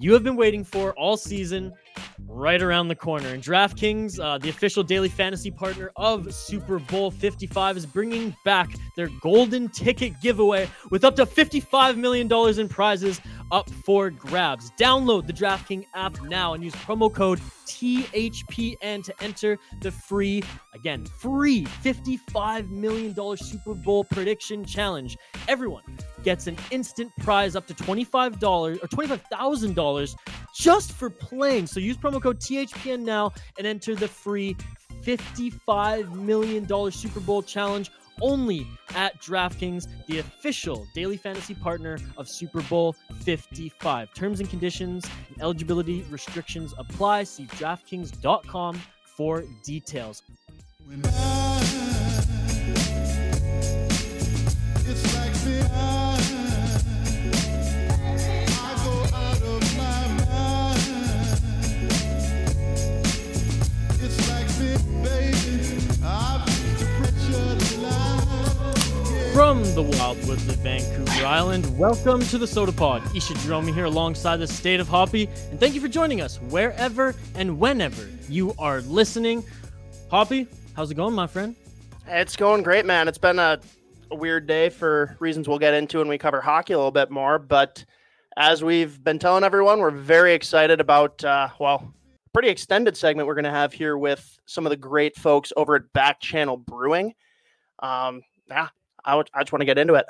you have been waiting for all season right around the corner. And DraftKings, uh, the official daily fantasy partner of Super Bowl 55, is bringing back their golden ticket giveaway with up to $55 million in prizes up for grabs. Download the DraftKings app now and use promo code THPN to enter the free, again, free $55 million Super Bowl prediction challenge. Everyone gets an instant prize up to $25 or $25,000 just for playing. So use promo code THPN now and enter the free $55 million Super Bowl challenge only at DraftKings, the official daily fantasy partner of Super Bowl 55. Terms and conditions and eligibility restrictions apply. See DraftKings.com for details. The wildwoods of Vancouver Island, welcome to the Sota Pod. Isha Jerome here alongside the State of Hoppy, and thank you for joining us wherever and whenever you are listening. Hoppy, how's it going, my friend? It's going great, man. It's been a, a weird day for reasons we'll get into when we cover hockey a little bit more. But as we've been telling everyone, we're very excited about, uh, well, pretty extended segment we're going to have here with some of the great folks over at Back Channel Brewing. Um, yeah, I, just want to get into it.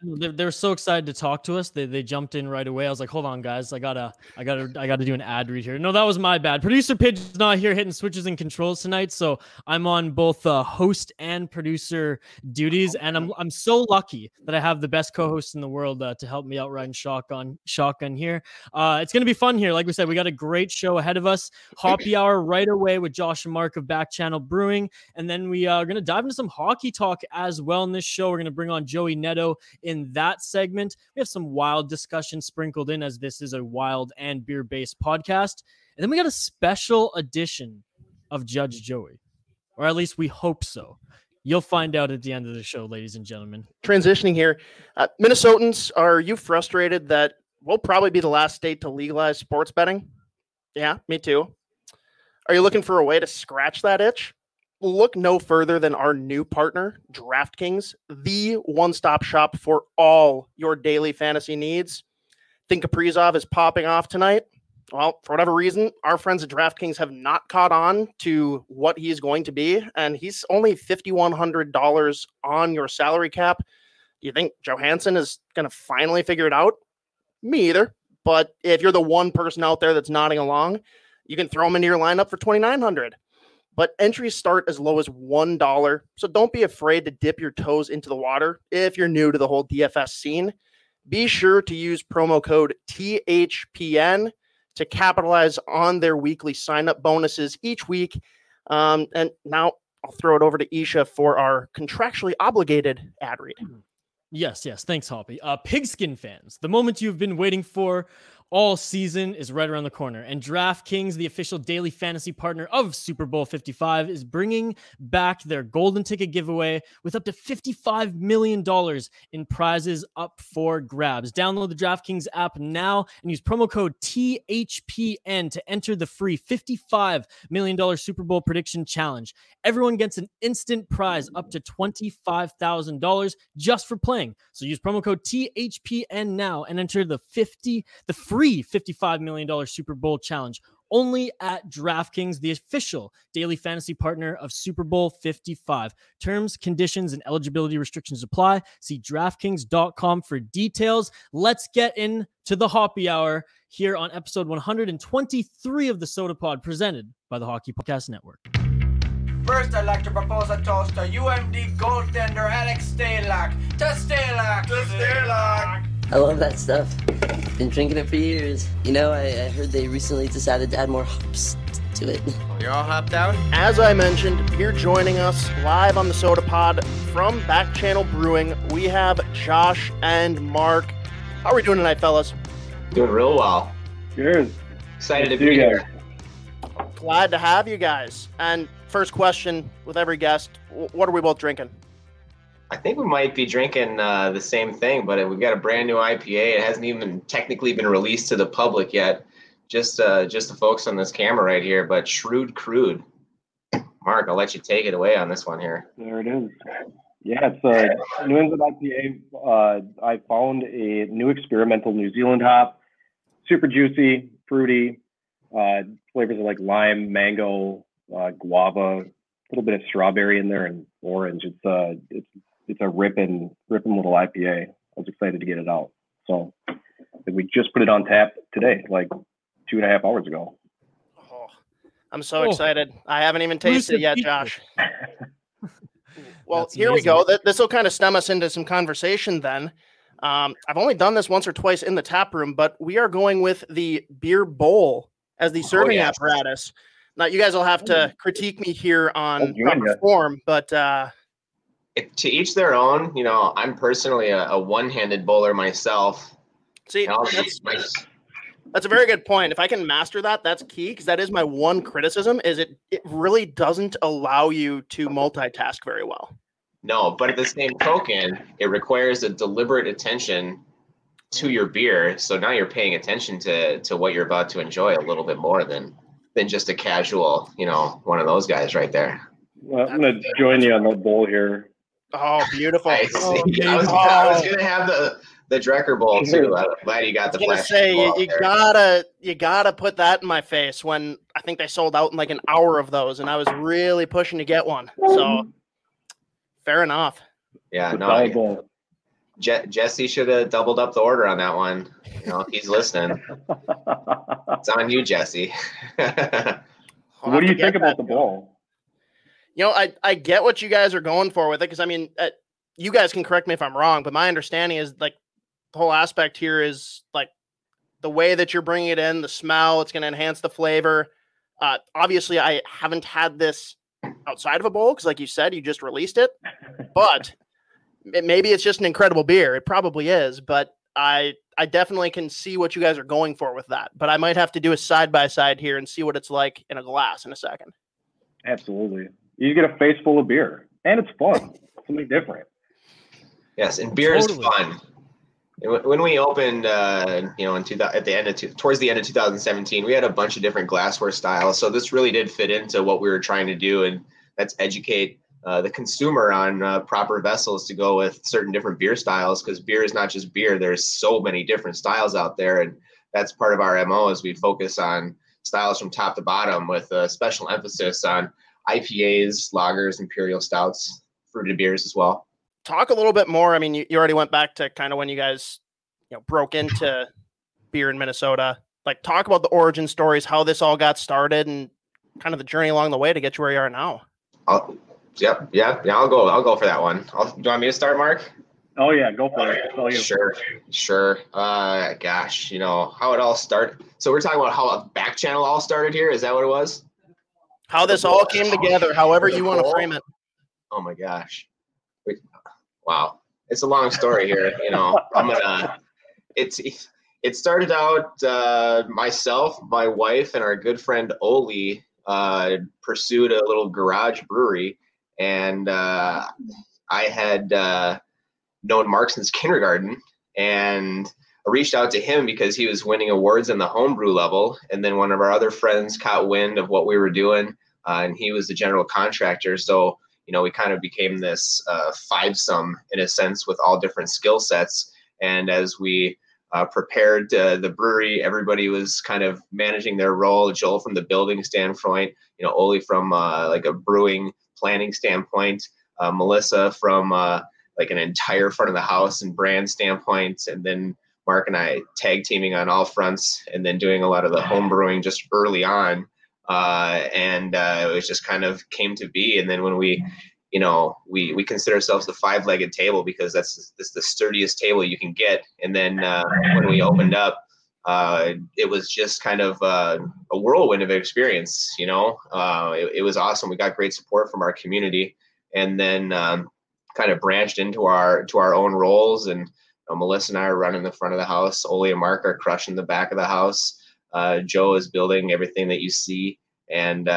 They, they were so excited to talk to us. They, they jumped in right away. I was like, hold on, guys. I gotta, I gotta, I gotta do an ad read here. No, that was my bad. Producer Pidge is not here hitting switches and controls tonight. So I'm on both uh, host and producer duties. And I'm, I'm so lucky that I have the best co-host in the world uh, to help me out riding shotgun, shotgun here. Uh, it's going to be fun here. Like we said, we got a great show ahead of us. Hoppy hour right away with Josh and Mark of Back Channel Brewing. And then we are going to dive into some hockey talk as well in this show. We're going to bring on Joey Nadeau in that segment. We have some wild discussion sprinkled in as this is a wild and beer based podcast. And then we got a special edition of Judge Joey, or at least we hope so. You'll find out at the end of the show, ladies and gentlemen. Transitioning here, uh, Minnesotans, are you frustrated that we'll probably be the last state to legalize sports betting? Yeah, me too. Are you looking for a way to scratch that itch? Look no further than our new partner, DraftKings, the one stop shop for all your daily fantasy needs. Think Kaprizov is popping off tonight. Well, for whatever reason, our friends at DraftKings have not caught on to what he's going to be, and he's only $5,100 on your salary cap. You think Johansson is going to finally figure it out? Me either. But if you're the one person out there that's nodding along, you can throw him into your lineup for 2900 but entries start as low as $1. So don't be afraid to dip your toes into the water if you're new to the whole DFS scene. Be sure to use promo code THPN to capitalize on their weekly sign up bonuses each week. Um, and now I'll throw it over to Isha for our contractually obligated ad read. Yes, yes. Thanks, Hoppy. Uh, Pigskin fans, the moment you've been waiting for all season is right around the corner. And DraftKings, the official daily fantasy partner of Super Bowl 55, is bringing back their golden ticket giveaway with up to $55 million in prizes up for grabs. Download the DraftKings app now and use promo code THPN to enter the free $55 million Super Bowl prediction challenge. Everyone gets an instant prize up to $25,000 just for playing. So use promo code THPN now and enter the 50 the free free $55 million Super Bowl challenge only at DraftKings, the official daily fantasy partner of Super Bowl 55. Terms, conditions, and eligibility restrictions apply. See DraftKings.com for details. Let's get into the Hoppy Hour here on episode 123 of the Sota Pod, presented by the Hockey Podcast Network. First, I'd like to propose a toast to UMD goaltender Alex Stalock. To Stalock! To Stalock! I love that stuff. Been drinking it for years. You know, I, I heard they recently decided to add more hops to it. You're all hopped out? As I mentioned, here joining us live on the Sota Pod from Back Channel Brewing, we have Josh and Mark. How are we doing tonight, fellas? Doing real well. Cheers. Excited to be guys. here. Glad to have you guys. And first question with every guest what are we both drinking? I think we might be drinking uh, the same thing, but we've got a brand new IPA. It hasn't even technically been released to the public yet. Just uh, just the folks on this camera right here, but Shrewd Crude. Mark, I'll let you take it away on this one here. There it is. Yeah, it's a New England IPA. Uh, I found a new experimental New Zealand hop, super juicy, fruity, uh, flavors of like lime, mango, uh, guava, a little bit of strawberry in there, and orange. It's uh, it's it's a ripping ripping little IPA. I was excited to get it out. So and we just put it on tap today, like two and a half hours ago. Oh, I'm so Oh. excited. I haven't even tasted it yet, Exclusive Josh. Well, That's here we go. Th- This will kind of stem us into some conversation then. Um, I've only done this once or twice in the tap room, but we are going with the beer bowl as the serving yes. apparatus. Now, you guys will have to critique me here on Oh, proper form, but uh, It, to each their own. You know, I'm personally a, a one-handed bowler myself. see, And I'll- that's, my- that's a very good point. If I can master that, that's key because that is my one criticism. Is it it really doesn't allow you to multitask very well. No, but at the same token, it requires a deliberate attention to your beer. So now you're paying attention to to what you're about to enjoy a little bit more than than just a casual, you know, one of those guys right there. Well, I'm gonna join you on the bowl here. Oh, beautiful! I, Oh, see. I was, I was gonna have the the Drekker bowl too. I'm glad you got the I was gonna say bowl you, out you gotta you gotta put that in my face when I think they sold out in like an hour of those, and I was really pushing to get one. So fair enough. Yeah, no, I. Je- Jesse should have doubled up the order on that one. You know, if he's listening. It's on you, Jesse. What do you think about that. the bowl? You know, I I get what you guys are going for with it because I mean, uh, you guys can correct me if I'm wrong, but my understanding is like the whole aspect here is like the way that you're bringing it in, the smell, it's going to enhance the flavor. Uh, obviously, I haven't had this outside of a bowl because, like you said, you just released it, but it, maybe it's just an incredible beer. It probably is, but I I definitely can see what you guys are going for with that. But I might have to do a side by side here and see what it's like in a glass in a second. Absolutely. You get a face full of beer, and it's fun. Something different. Yes, and beer Totally. is fun. When we opened, uh, you know, in two, at the end of two, towards the end of 2017, we had a bunch of different glassware styles. So this really did fit into what we were trying to do, and that's educate uh, the consumer on uh, proper vessels to go with certain different beer styles. Because beer is not just beer; there's so many different styles out there, and that's part of our mo. Is we focus on styles from top to bottom with a special emphasis on IPAs, lagers, imperial stouts, fruited beers as well. talk a little bit more. I mean, you, you already went back to kind of when you guys, you know, broke into beer in Minnesota. Like, talk about the origin stories, how this all got started, and kind of the journey along the way to get you where you are now. I'll, yep, yeah, yeah. I'll go. I'll go for that one. I'll, do you want me to start, Mark? Oh yeah, go for it. It's all. Sure, sure. Uh, gosh, you know how it all started. So we're talking about how a back channel all started here. Is that what it was? How this all came together, however you want to frame it. Oh my gosh. Wow. It's a long story here. You know, I'm gonna. It's it started out uh, myself, my wife, and our good friend Oli uh, pursued a little garage brewery, and uh, I had uh, known Mark since kindergarten, and I reached out to him because he was winning awards in the homebrew level, and then one of our other friends caught wind of what we were doing, uh, and he was the general contractor, so you know we kind of became this uh, five sum in a sense with all different skill sets, and as we uh, prepared uh, the brewery. Everybody was kind of managing their role. Joel from the building standpoint, you know, Oli from uh, like a brewing planning standpoint, uh, Melissa from like an entire front of the house and brand standpoint, and then Mark and I tag teaming on all fronts, and then doing a lot of the home brewing just early on. Uh, and uh, it was just kind of came to be. And then when we you know, we we consider ourselves the five-legged table because that's that's the sturdiest table you can get. And then uh, when we opened up, uh, it was just kind of uh, a whirlwind of experience. You know, uh, it, it, was awesome. We got great support from our community, and then um, kind of branched into our to our own roles. And uh, Melissa and I are running the front of the house. Oli and Mark are crushing the back of the house. Uh, Joe is building everything that you see, and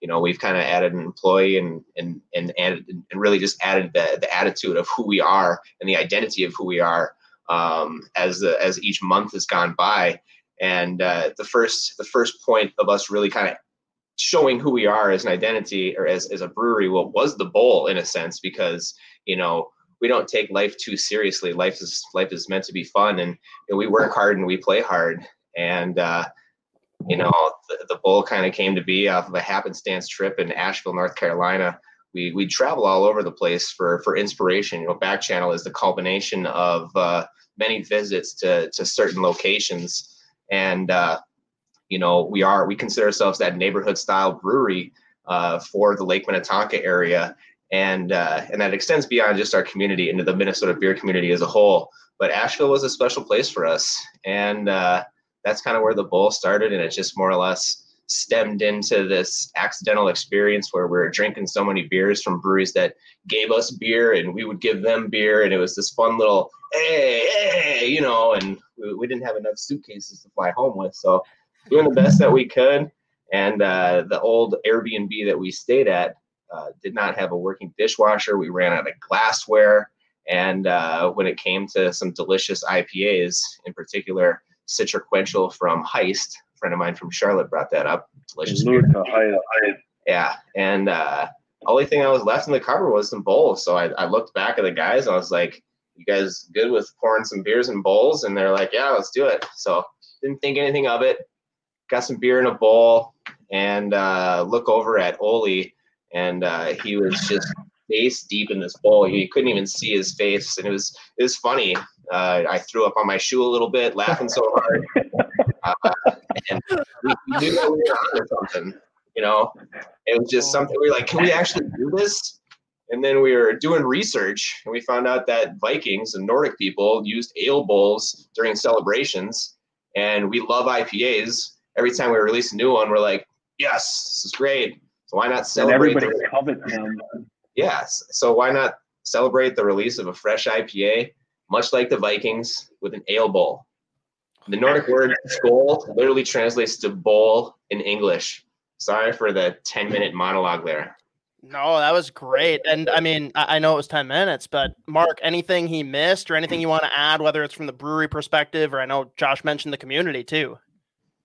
you know we've kind of added an employee and and and added and really just added the, the attitude of who we are and the identity of who we are um, as the, as each month has gone by and uh, the first the first point of us really kind of showing who we are as an identity or as, as a brewery well was the bowl in a sense because you know we don't take life too seriously life is life is meant to be fun and you know, we work hard and we play hard and uh, you know, the, the bowl kind of came to be off of a happenstance trip in Asheville, North Carolina. We we travel all over the place for for inspiration. You know, back channel is the culmination of uh, many visits to to certain locations, and uh, you know, we are we consider ourselves that neighborhood style brewery uh, for the Lake Minnetonka area, and uh, and that extends beyond just our community into the Minnesota beer community as a whole. But Asheville was a special place for us, and uh, that's kind of where the bowl started, and it just more or less stemmed into this accidental experience where we were drinking so many beers from breweries that gave us beer and we would give them beer and it was this fun little hey hey you know and we, we didn't have enough suitcases to fly home with. So doing the best that we could. And uh, the old airbnb that we stayed at uh, did not have a working dishwasher we ran out of glassware and uh, when it came to some delicious ipas in particular Citraquench'l from Heist. A friend of mine from Charlotte brought that up. Delicious. beer. Yeah, and uh, only thing I was left in the cupboard was some bowls. So I, I looked back at the guys and I was like, "You guys good with pouring some beers in bowls?" And they're like, "Yeah, let's do it." So didn't think anything of it. Got some beer in a bowl and uh, look over at Oli, and uh, he was just face deep in this bowl. You couldn't even see his face, and it was it was funny. Uh, I threw up on my shoe a little bit, laughing so hard, uh, and we, knew we were on something. You know, it was just something we were like, can we actually do this? And then we were doing research, and we found out that Vikings and Nordic people used ale bowls during celebrations, and we love IPAs. Every time we release a new one, we're like, yes, this is great. So why not celebrate? And everybody covets them yes. So why not celebrate the release of a fresh IPA, much like the Vikings, with an ale bowl? The Nordic word "skål" literally translates to bowl in English. Sorry for the 10 minute monologue there. No, that was great. And I mean, I, know it was 10 minutes, but Mark, anything he missed or anything you want to add, whether it's from the brewery perspective or I know Josh mentioned the community too?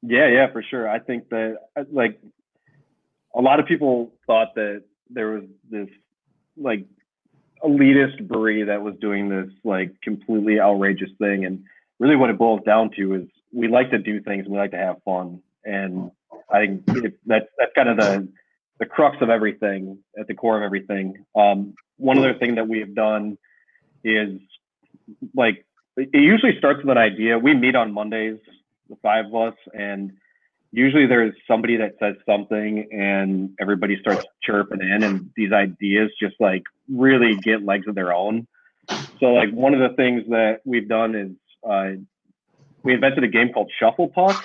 Yeah, yeah, for sure. I think that uh, like a lot of people thought that there was this like elitist brewery that was doing this like completely outrageous thing. And really, what it boils down to is we like to do things and we like to have fun. And I think that's that's kind of the the crux of everything, at the core of everything. Um, one other thing that we have done is like it usually starts with an idea. We meet on Mondays, the five of us, and usually there's somebody that says something and everybody starts chirping in and these ideas just like really get legs of their own. So like one of the things that we've done is uh, we invented a game called shuffle puck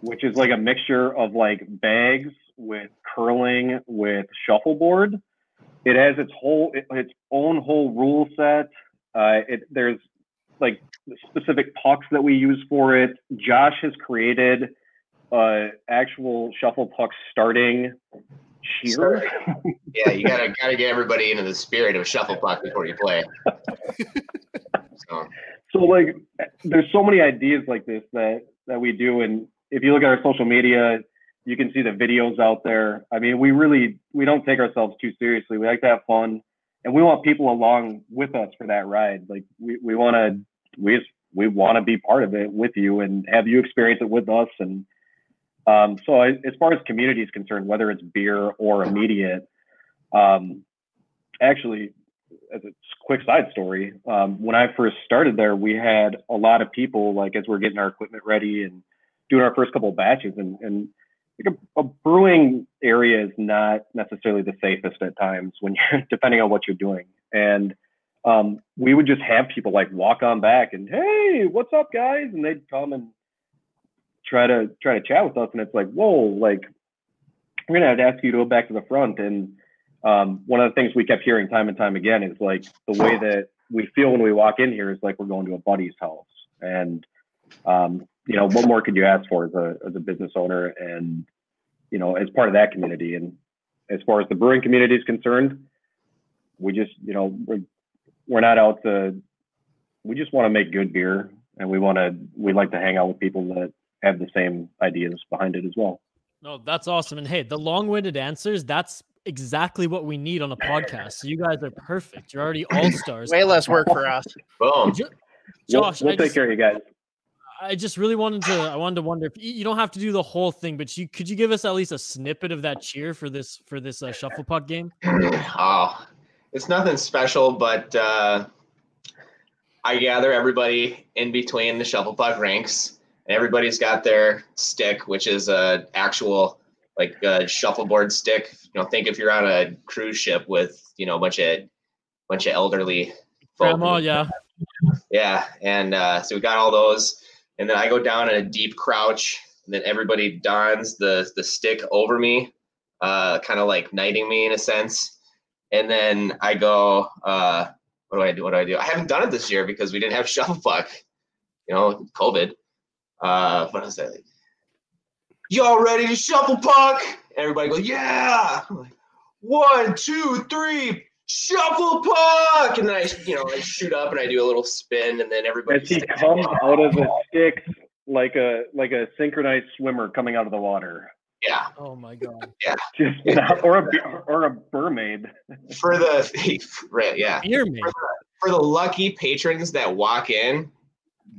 which is like a mixture of like bags with curling with shuffleboard. It has its whole its own whole rule set. Uh, it, there's like specific pucks that we use for it. Josh has created uh, actual shuffle puck starting cheer. yeah, you gotta gotta get everybody into the spirit of shuffle puck before you play. so. so like, there's so many ideas like this that that we do, and if you look at our social media, you can see the videos out there. I mean, we really we don't take ourselves too seriously. We like to have fun, and we want people along with us for that ride. Like we we want to we just we want to be part of it with you and have you experience it with us and um, so I, as far as community is concerned, whether it's beer or immediate, um, actually, as a quick side story, um, when I first started there, we had a lot of people like as we're getting our equipment ready and doing our first couple of batches, and, and like a, a brewing area is not necessarily the safest at times when you're depending on what you're doing. And um, we would just have people like walk on back and hey, what's up, guys? And they'd come and try to try to chat with us, and it's like, whoa, like we're gonna have to ask you to go back to the front. And um, one of the things we kept hearing time and time again is like the way that we feel when we walk in here is like we're going to a buddy's house. And um, you know, what more could you ask for as a as a business owner and you know, as part of that community? And as far as the brewing community is concerned, we just, you know, we're we're not out to we just want to make good beer and we want to we like to hang out with people that have the same ideas behind it as well. No, that's awesome. And hey, the long-winded answers, that's exactly what we need on a podcast. So you guys are perfect. You're already all stars. Way less work for us. Boom. Jo- We'll- Josh, we'll, I take just, care of you guys. I just really wanted to I wanted to wonder if you you don't have to do the whole thing, but you could you give us at least a snippet of that cheer for this for this uh, shuffle puck game? oh, it's nothing special, but uh, I gather everybody in between the shuffle puck ranks, and everybody's got their stick, which is a actual like a shuffleboard stick. You know, think if you're on a cruise ship with you know a bunch of bunch of elderly. Grandma, yeah. Yeah, and uh, so we got all those, and then I go down in a deep crouch, and then everybody dons the the stick over me, uh, kind of like knighting me in a sense, and then I go, uh, what do I do? What do I do? I haven't done it this year because we didn't have shuffle puck, you know, COVID. Uh, what was I like? Y'all ready to shuffle puck? Everybody goes, yeah. I'm like, one, two, three, shuffle puck, and then I, you know, I shoot up and I do a little spin, and then everybody. As he stands comes out of the sticks like a like a synchronized swimmer coming out of the water. Yeah, Oh my god. Yeah. Just not, or a or a mermaid. for the right, yeah, Beer man. for the lucky patrons that walk in,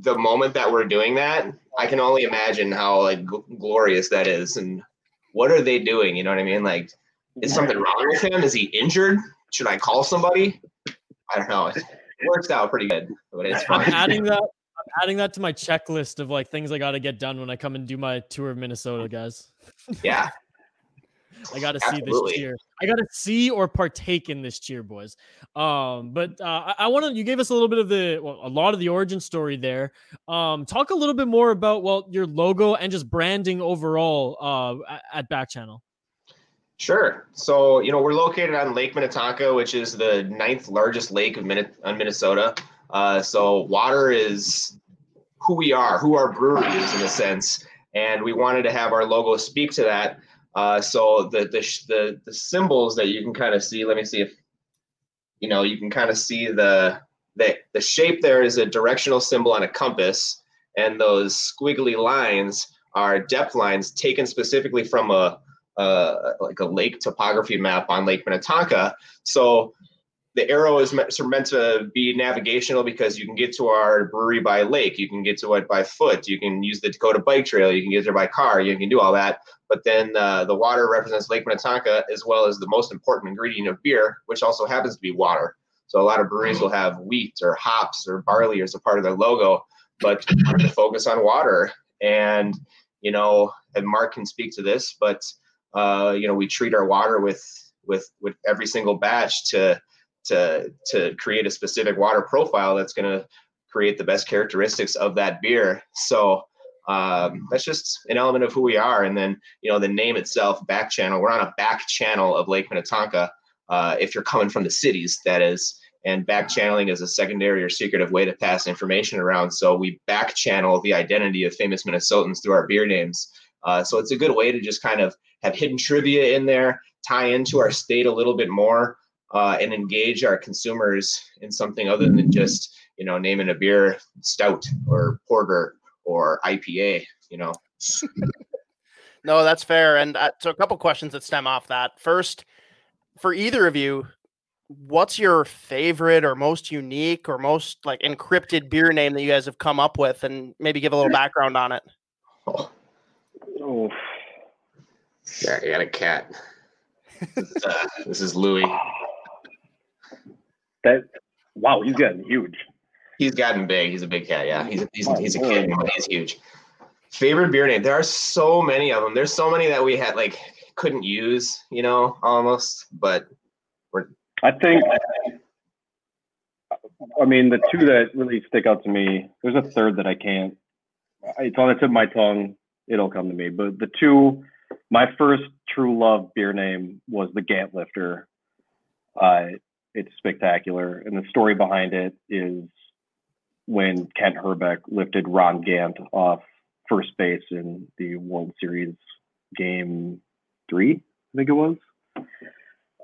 the moment that we're doing that, I can only imagine how like gl- glorious that is, and what are they doing? You know what I mean? Like, is something wrong with him? Is he injured? Should I call somebody? I don't know. It works out pretty good, but it's I'm adding that I'm adding that to my checklist of like things I got to get done when I come and do my tour of Minnesota, guys. Yeah, I got to see Absolutely. this cheer. I got to see or partake in this cheer, boys. Um, but uh, I, I want to. You gave us a little bit of the, well, a lot of the origin story there. Um, talk a little bit more about well your logo and just branding overall uh, at, at Back Channel. Sure. So, you know, we're located on Lake Minnetonka, which is the ninth largest lake of Min- on Minnesota. Uh, so, water is who we are, who our brewery is in a sense, and we wanted to have our logo speak to that. Uh, so, the, the the the symbols that you can kind of see. Let me see if you know you can kind of see the the the shape. There is a directional symbol on a compass, and those squiggly lines are depth lines taken specifically from a uh, like a lake topography map on Lake Minnetonka. So the arrow is meant, meant to be navigational because you can get to our brewery by lake, you can get to it by foot, you can use the Dakota Bike Trail, you can get there by car, you can do all that. But then uh, the water represents Lake Minnetonka as well as the most important ingredient of beer, which also happens to be water. So a lot of breweries will have wheat or hops or barley as a part of their logo, but we wanted to focus on water. And you know, and Mark can speak to this, but uh, you know, we treat our water with with with every single batch to to to create a specific water profile that's going to create the best characteristics of that beer. So um, that's just an element of who we are. And then you know, the name itself, back channel. We're on a back channel of Lake Minnetonka. Uh, if you're coming from the cities, that is. And back channeling is a secondary or secretive way to pass information around. So we back channel the identity of famous Minnesotans through our beer names. Uh, so it's a good way to just kind of have hidden trivia in there, tie into our state a little bit more, uh, and engage our consumers in something other than just you know naming a beer stout or porter or IPA. You know, No, that's fair. And uh, so a couple questions that stem off that. First, for either of you, what's your favorite or most unique or most like encrypted beer name that you guys have come up with and maybe give a little background on it? oh, Oh, yeah, I got a cat. This is, uh, this is Louis. That wow, he's getting huge. He's gotten big. He's a big cat. Yeah, he's a, he's, he's a kid, he's huge. Favorite beer name? There are so many of them. There's so many that we had like couldn't use, you know, almost. But I think, I mean, the two that really stick out to me, there's a third that I can't, it's on the tip of my tongue. It'll come to me. But the two, my first true love beer name was the Gant Lifter. Uh, it's spectacular. And the story behind it is when Kent Hrbek lifted Ron Gant off first base in the World Series game three, I think it was.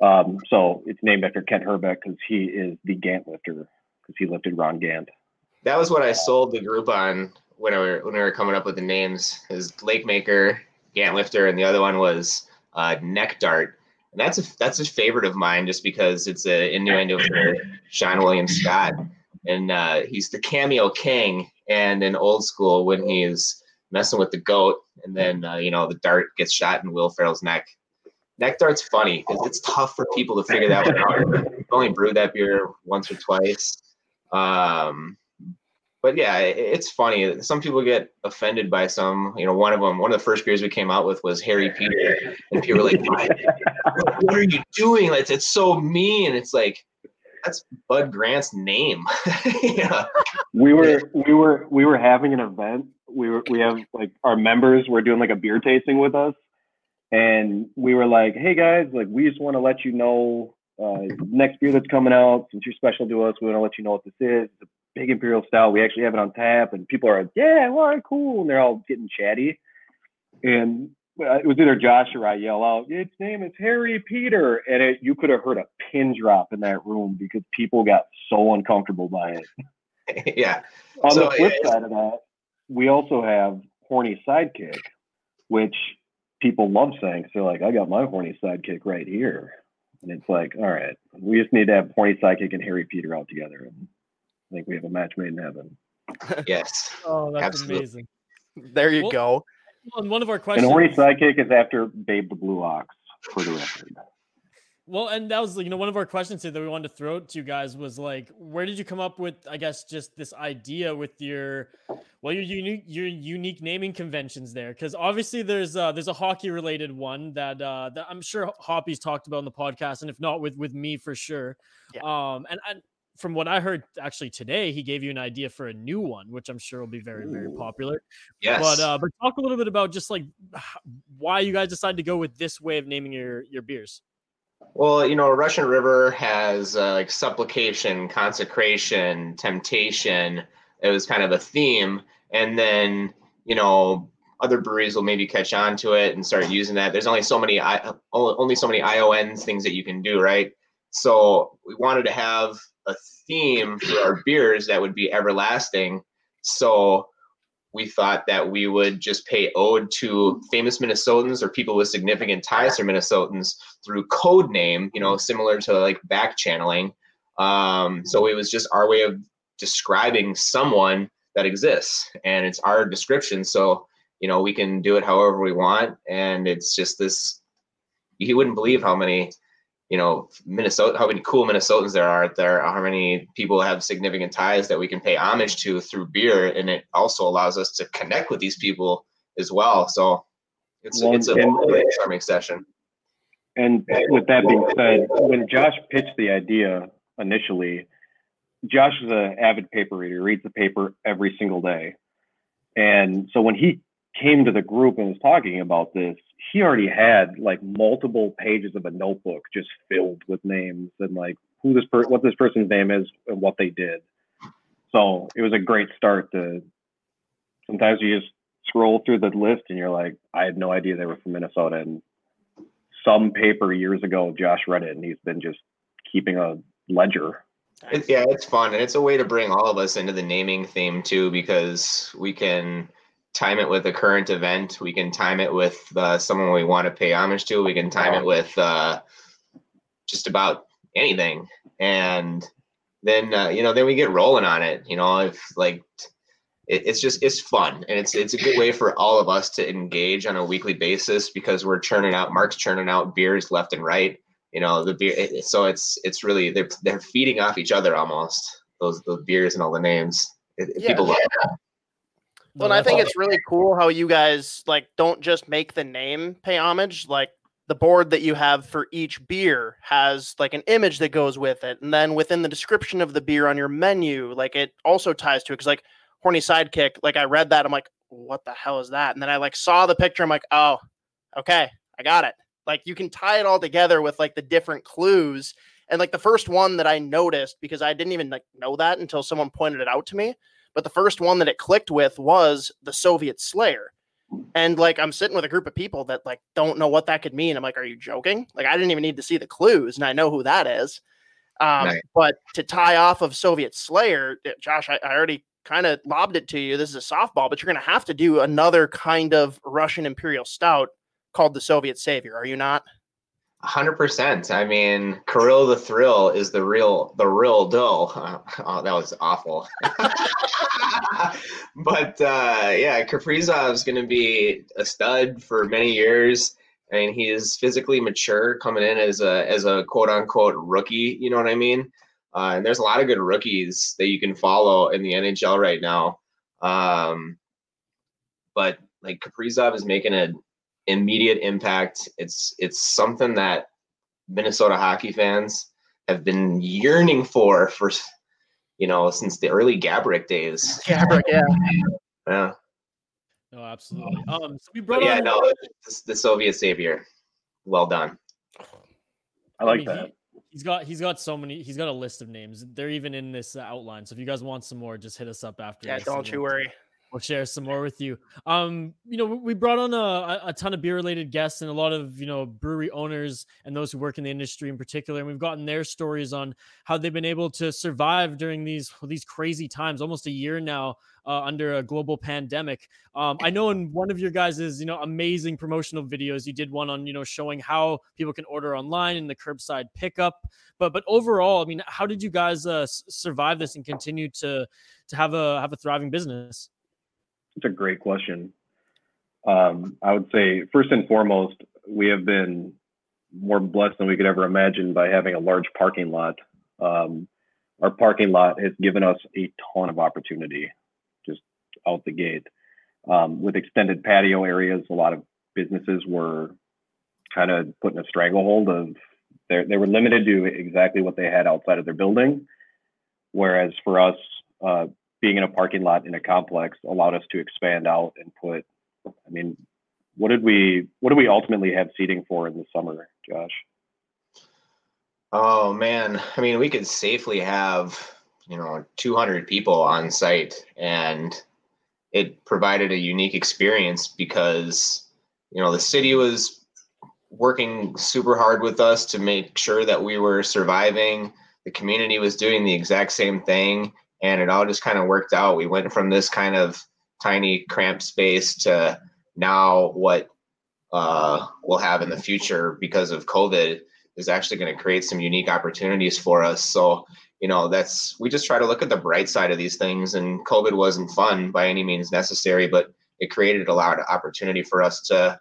Um, so it's named after Kent Hrbek because he is the Gant lifter because he lifted Ron Gant. That was what I sold the group on when we were when we were coming up with the names. Is Lake Maker, Gant lifter, and the other one was uh, Neck Dart. And that's a that's a favorite of mine just because it's a innuendo for Seann William Scott, and uh, he's the cameo king. And in old school, when he's messing with the goat, and then uh, you know the dart gets shot in Will Ferrell's neck. Neck dart's funny because it's tough for people to figure that one out. I've only brewed that beer once or twice. Um, but yeah, it, it's funny. Some people get offended by some. You know, one of them, one of the first beers we came out with was Harry Peter, and people were like, "What, what are you doing? Like, it's so mean." It's like that's Bud Grant's name. yeah. We were we were we were having an event. We were we have like our members were doing like a beer tasting with us, and we were like, "Hey guys, like we just want to let you know uh, next beer that's coming out. Since you're special to us, we want to let you know what this is. It's a big imperial style. We actually have it on tap, and people are, like, yeah, all right, cool, and they're all getting chatty. And uh, it was either Josh or I yell out, its name is Harry Peter. And it, you could have heard a pin drop in that room because people got so uncomfortable by it. yeah. On so, the flip yeah, side of that, we also have Horny Sidekick, which people love saying. So, like, I got my Horny Sidekick right here. And it's like, all right, we just need to have Horny Sidekick and Harry Peter out together. And I think we have a match made in heaven. yes. oh, that's Absolutely. amazing. There you well, go. Well, one of our questions. And horny sidekick is after Babe the Blue Ox, for the record. Well, and that was you know one of our questions here that we wanted to throw to you guys was like, where did you come up with? I guess just this idea with your, well, your unique your unique naming conventions there, because obviously there's uh there's a hockey related one that uh that I'm sure Hoppy's talked about in the podcast, and if not with with me for sure. Yeah. Um, and and from what I heard actually today, he gave you an idea for a new one, which I'm sure will be very, very popular. Yes. But uh, but talk a little bit about just like why you guys decided to go with this way of naming your your beers. Well, you know, Russian River has uh, like supplication, consecration, temptation. It was kind of a theme, and then you know other breweries will maybe catch on to it and start using that. There's only so many I only so many IONs things that you can do, right? So we wanted to have a theme for our beers that would be everlasting. So we thought that we would just pay ode to famous Minnesotans or people with significant ties to Minnesotans through code name, you know, similar to like back channeling. Um, so it was just our way of describing someone that exists and it's our description. So, you know, we can do it however we want. And it's just this, you wouldn't believe how many you know Minnesota how many cool Minnesotans there are there how many people have significant ties that we can pay homage to through beer and it also allows us to connect with these people as well. So it's well, it's a and, charming session. And with that being said when Josh pitched the idea initially Josh is an avid paper reader reads the paper every single day. And so when he came to the group and was talking about this he already had like multiple pages of a notebook just filled with names and like who this per what this person's name is and what they did. So it was a great start to sometimes you just scroll through the list and you're like, I had no idea they were from Minnesota. And some paper years ago, Josh read it and he's been just keeping a ledger. Yeah, it's fun. And it's a way to bring all of us into the naming theme too, because we can time it with a current event. We can time it with uh, someone we want to pay homage to. We can time it with uh, just about anything, and then uh, you know, then we get rolling on it. You know, if like it, it's just it's fun, and it's it's a good way for all of us to engage on a weekly basis because we're churning out. Mark's churning out beers left and right. You know, the beer. It, so it's it's really they're they're feeding off each other almost. Those the beers and all the names. It, yeah, people love that Well, and I think it's really cool how you guys like don't just make the name pay homage. Like the board that you have for each beer has like an image that goes with it, and then within the description of the beer on your menu, like it also ties to it. Because like horny sidekick, like I read that, I'm like, what the hell is that? And then I like saw the picture, I'm like, oh, okay, I got it. Like you can tie it all together with like the different clues. And like the first one that I noticed because I didn't even like know that until someone pointed it out to me. But the first one that it clicked with was the Soviet Slayer. And like I'm sitting with a group of people that like don't know what that could mean. I'm like, are you joking? Like I didn't even need to see the clues, and I know who that is. Um, nice. But to tie off of Soviet Slayer, eh, Josh, I, I already kind of lobbed it to you. This is a softball, but you're going to have to do another kind of Russian Imperial Stout called the Soviet Savior. Are you not? Hundred percent. I mean, Kirill the Thrill is the real, the real deal. Oh, that was awful. but uh, yeah, Kaprizov is going to be a stud for many years. I mean, he is physically mature coming in as a as a quote unquote rookie. You know what I mean? Uh, and there's a lot of good rookies that you can follow in the NHL right now. Um, but like Kaprizov is making an immediate impact. It's it's something that Minnesota hockey fans have been yearning for for you know since the early Gaborik days. Gaborik, yeah, yeah. No, absolutely. Um, so we brought but yeah, no, the, the, Soviet savior. Well done. I like I mean, that. He, he's got he's got so many. He's got a list of names. They're even in this outline. So if you guys want some more, just hit us up after. Yeah, don't you worry we'll share some more with you. Um, you know, we brought on a, a ton of beer related guests and a lot of you know brewery owners and those who work in the industry in particular, and we've gotten their stories on how they've been able to survive during these these crazy times, almost a year now. Uh, under a global pandemic. Um, I know in one of your guys' you know amazing promotional videos, you did one on you know showing how people can order online and the curbside pickup. But but overall, I mean, how did you guys uh, survive this and continue to to have a have a thriving business? It's a great question. Um, I would say first and foremost, we have been more blessed than we could ever imagine by having a large parking lot. Um, our parking lot has given us a ton of opportunity just out the gate. Um, with extended patio areas, a lot of businesses were kind of put in a stranglehold of they were limited to exactly what they had outside of their building. Whereas for us, uh, being in a parking lot in a complex allowed us to expand out and put i mean what did we what did we ultimately have seating for in the summer josh? Oh man. I mean we could safely have you know 200 people on site and it provided a unique experience because you know the city was working super hard with us to make sure that we were surviving. The community was doing the exact same thing and it all just kind of worked out. We went from this kind of tiny cramped space to now what uh, we'll have in the future because of COVID is actually going to create some unique opportunities for us. So, you know, that's we just try to look at the bright side of these things. And COVID wasn't fun by any means necessary, but it created a lot of opportunity for us to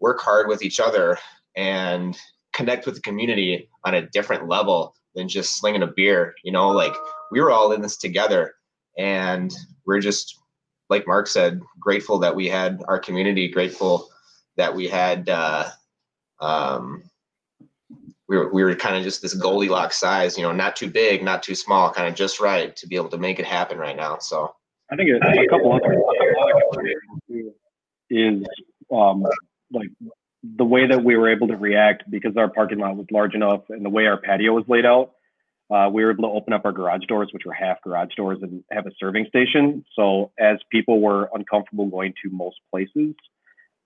work hard with each other and connect with the community on a different level than just slinging a beer. You know, like we were all in this together, and we're just like Mark said, grateful that we had our community, grateful that we had. Uh, um, we were, we were kind of just this Goldilocks size, you know, not too big, not too small, kind of just right to be able to make it happen right now. So I think a, a couple other is um, like the way that we were able to react because our parking lot was large enough and the way our patio was laid out, uh, we were able to open up our garage doors, which were half garage doors, and have a serving station. So as people were uncomfortable going to most places,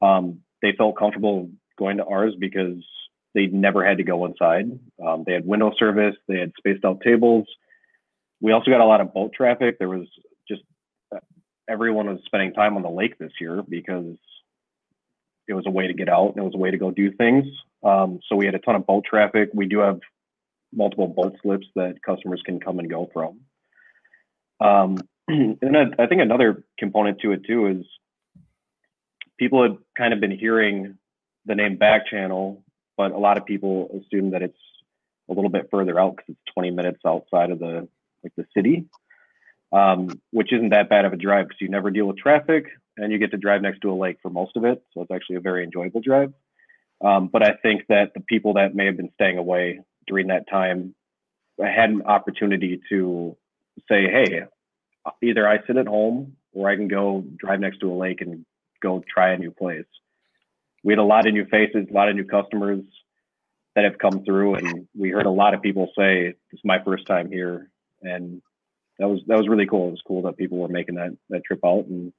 um, they felt comfortable going to ours because they never had to go inside. Um, they had window service, they had spaced out tables. We also got a lot of boat traffic. There was just uh, everyone was spending time on the lake this year because it was a way to get out and it was a way to go do things. Um, so we had a ton of boat traffic. We do have multiple bolt slips that customers can come and go from. Um, and I, I think another component to it too is people had kind of been hearing the name back channel, but a lot of people assume that it's a little bit further out because it's 20 minutes outside of the like the city. um, which isn't that bad of a drive because you never deal with traffic and you get to drive next to a lake for most of it. So it's actually a very enjoyable drive. Um, but I think that the people that may have been staying away during that time I had an opportunity to say, hey, either I sit at home or I can go drive next to a lake and go try a new place. We had a lot of new faces, a lot of new customers that have come through, and we heard a lot of people say, "This is my first time here," and that was that was really cool. It was cool that people were making that that trip out and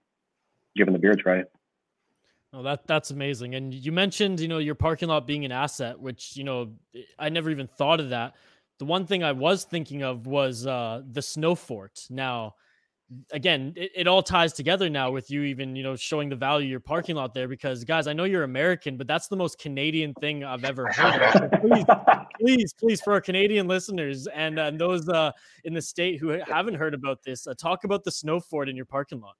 giving the beer a try. Oh, that that's amazing. And you mentioned, you know, your parking lot being an asset, which you know, I never even thought of that. The one thing I was thinking of was uh, the snow fort. Now, again, it, it, all ties together now with you even, you know, showing the value of your parking lot there because guys, I know you're American, but that's the most Canadian thing I've ever heard. So please, please, please, for our Canadian listeners and uh, those uh, in the state who haven't heard about this, uh, talk about the snow fort in your parking lot.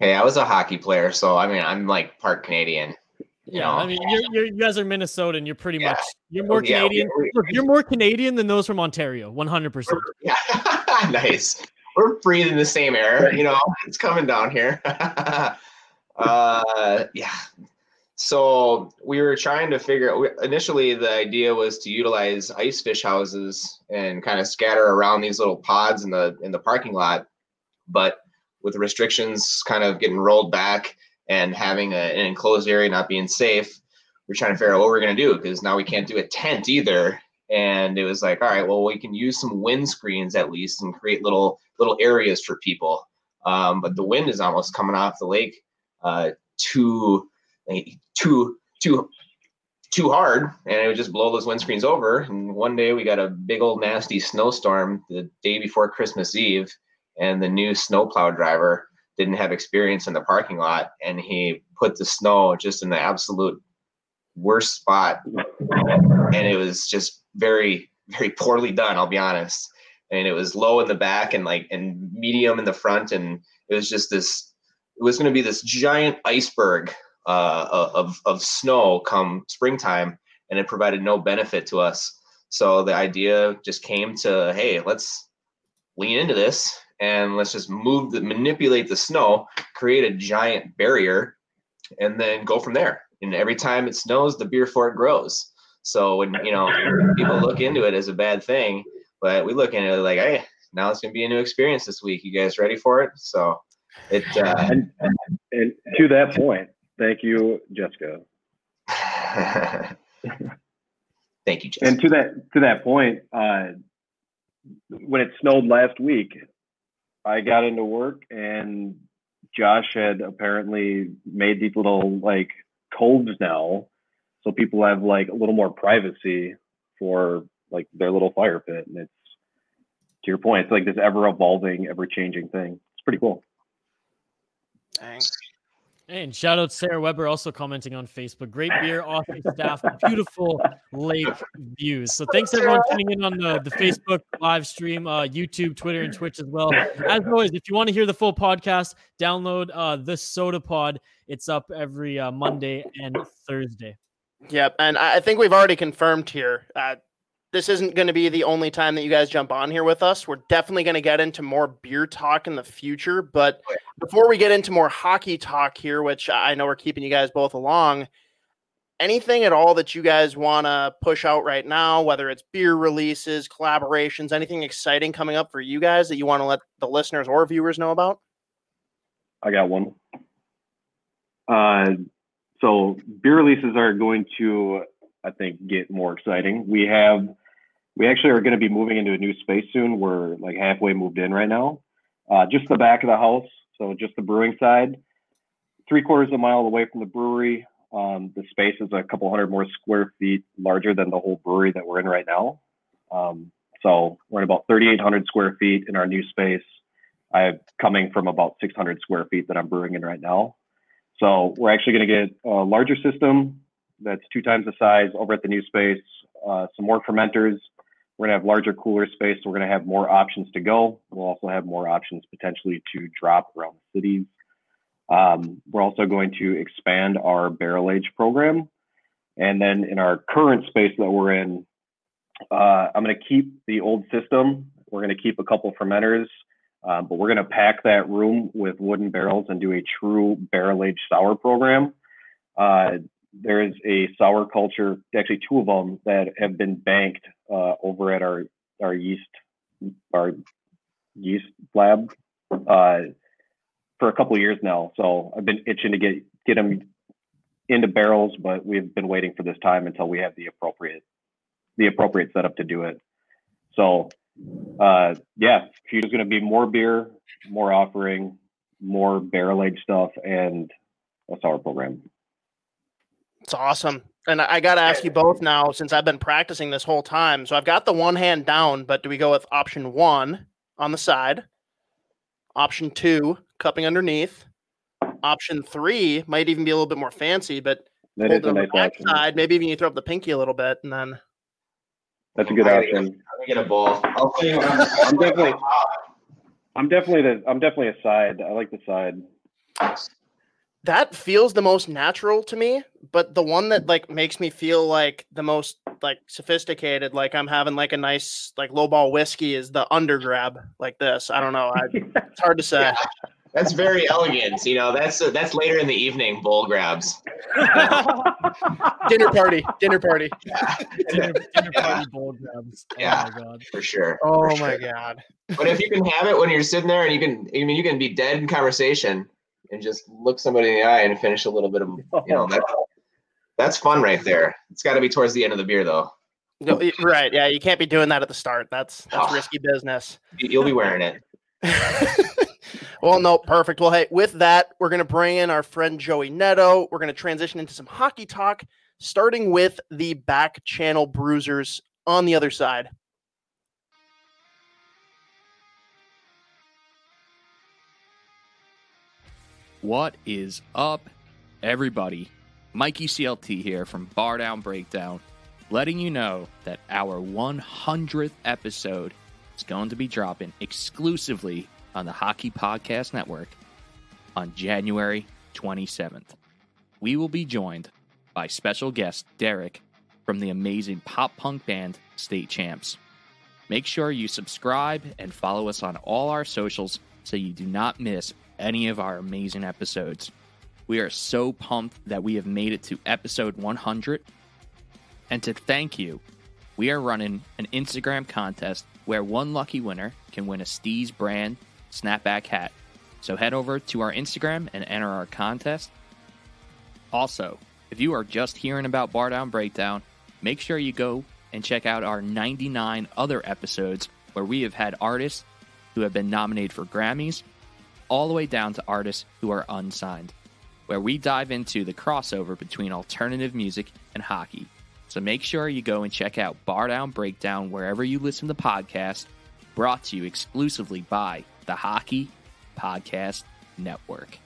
Hey, I was a hockey player, so I mean, I'm like part Canadian. Yeah, know? I mean, you're, you're, you guys are Minnesotan. You're pretty yeah. much you're more yeah, Canadian. you're more Canadian than those from Ontario. One hundred percent. Yeah, nice we're breathing the same air. You know, it's coming down here. uh, yeah. So we were trying to figure out. Initially, the idea was to utilize ice fish houses and kind of scatter around these little pods in the in the parking lot. But with restrictions kind of getting rolled back and having a, an enclosed area not being safe, we're trying to figure out what we're going to do because now we can't do a tent either. And it was like all right well we can use some wind screens at least and create little little areas for people. Um, but the wind is almost coming off the lake uh, too too too too hard. And it would just blow those wind screens over. And one day we got a big old nasty snowstorm the day before christmas eve and the new snowplow driver didn't have experience in the parking lot and he put the snow just in the absolute worst spot. And it was just very very poorly done i'll be honest. And it was low in the back and like and medium in the front and it was just this it was going to be this giant iceberg uh, of of snow come springtime and it provided no benefit to us. So the idea just came to hey let's lean into this and let's just move the manipulate the snow create a giant barrier and then go from there and every time it snows the beer fort grows so when you know people look into it as a bad thing, but we look into it like, hey, now it's gonna be a new experience this week. You guys ready for it? So it. Uh, and, and to that point, thank you, Jessica. thank you, Jessica. And to that to that point, uh, when it snowed last week, I got into work and Josh had apparently made these little like coves now. So people have like a little more privacy for like their little fire pit. And it's to your point it's like this ever evolving ever changing thing. It's pretty cool. Thanks and shout out Sarah Weber also commenting on Facebook. Great beer, awesome staff, beautiful lake views. So thanks everyone tuning in on the, the Facebook live stream, uh, YouTube, Twitter, and Twitch as well. As always, if you want to hear the full podcast, download uh, the Sota Pod. It's up every uh, Monday and Thursday. Yep, and I think we've already confirmed here. Uh, this isn't going to be the only time that you guys jump on here with us. We're definitely going to get into more beer talk in the future. But before we get into more hockey talk here, which I know we're keeping you guys both along, anything at all that you guys want to push out right now, whether it's beer releases, collaborations, anything exciting coming up for you guys that you want to let the listeners or viewers know about? I got one. Uh, so beer releases are going to, I think, get more exciting. We have, we actually are going to be moving into a new space soon. We're like halfway moved in right now. Uh, just the back of the house, so just the brewing side, three quarters of a mile away from the brewery. Um, the space is a couple hundred more square feet larger than the whole brewery that we're in right now. Um, so we're at about 3,800 square feet in our new space. I'm coming from about 600 square feet that I'm brewing in right now. So we're actually going to get a larger system that's two times the size over at the new space, uh, some more fermenters. We're going to have larger cooler space. So we're going to have more options to go. We'll also have more options potentially to drop around the cities. Um, we're also going to expand our barrel age program. And then in our current space that we're in, uh, I'm going to keep the old system. We're going to keep a couple fermenters. Um, but we're going to pack that room with wooden barrels and do a true barrel aged sour program. Uh, there is a sour culture, actually two of them that have been banked uh, over at our our yeast our yeast lab uh, for a couple years now. So I've been itching to get get them into barrels, but we've been waiting for this time until we have the appropriate the appropriate setup to do it. So uh, yeah, future's going to be more beer, more offering, more barrel aged stuff, and a sour program. It's awesome. And I got to ask you both now, since I've been practicing this whole time. So I've got the one hand down, but do we go with option one on the side? Option two, cupping underneath. Option three might even be a little bit more fancy, but That hold a it on the nice back option. side. Maybe even you throw up the pinky a little bit, and then That's a good I gotta option. Get, I'm gonna get a bowl. I'll tell you I'm, I'm definitely, I'm definitely the, I'm definitely a side. I like the side. That feels the most natural to me. But the one that like makes me feel like the most like sophisticated, like I'm having like a nice like lowball whiskey, is the undergrab like this. I don't know. I, it's hard to say. Yeah. That's very elegant. You know, that's uh, that's later in the evening bowl grabs. dinner party, dinner party. dinner, dinner Yeah. party bowl grabs. Oh Yeah. my god. For sure. Oh for my sure. god. But if you can have it when you're sitting there and you can, I mean, you can be dead in conversation and just look somebody in the eye and finish a little bit of, you know, that, that's fun right there. It's got to be towards the end of the beer though. No, right. Yeah, you can't be doing that at the start. That's that's Oh. risky business. You- You'll be wearing it. well, no, perfect. Well, hey, with that, we're going to bring in our friend Joey Nadeau. We're going to transition into some hockey talk, starting with the back channel bruisers on the other side. What is up, everybody? Mikey CLT here from Bar Down Breakdown, letting you know that our 100th episode is going to be dropping exclusively on the Hockey Podcast Network on January 27th. We will be joined by special guest Derek from the amazing pop punk band State Champs. Make sure you subscribe and follow us on all our socials so you do not miss any of our amazing episodes. We are so pumped that we have made it to episode 100. And to thank you, we are running an Instagram contest where one lucky winner can win a Steez brand snapback hat. So head over to our Instagram and enter our contest. Also, if you are just hearing about Bar Down Breakdown, make sure you go and check out our 99 other episodes where we have had artists who have been nominated for Grammys, all the way down to artists who are unsigned, where we dive into the crossover between alternative music and hockey. So make sure you go and check out Bar Down Breakdown wherever you listen to podcasts, brought to you exclusively by the Hockey Podcast Network.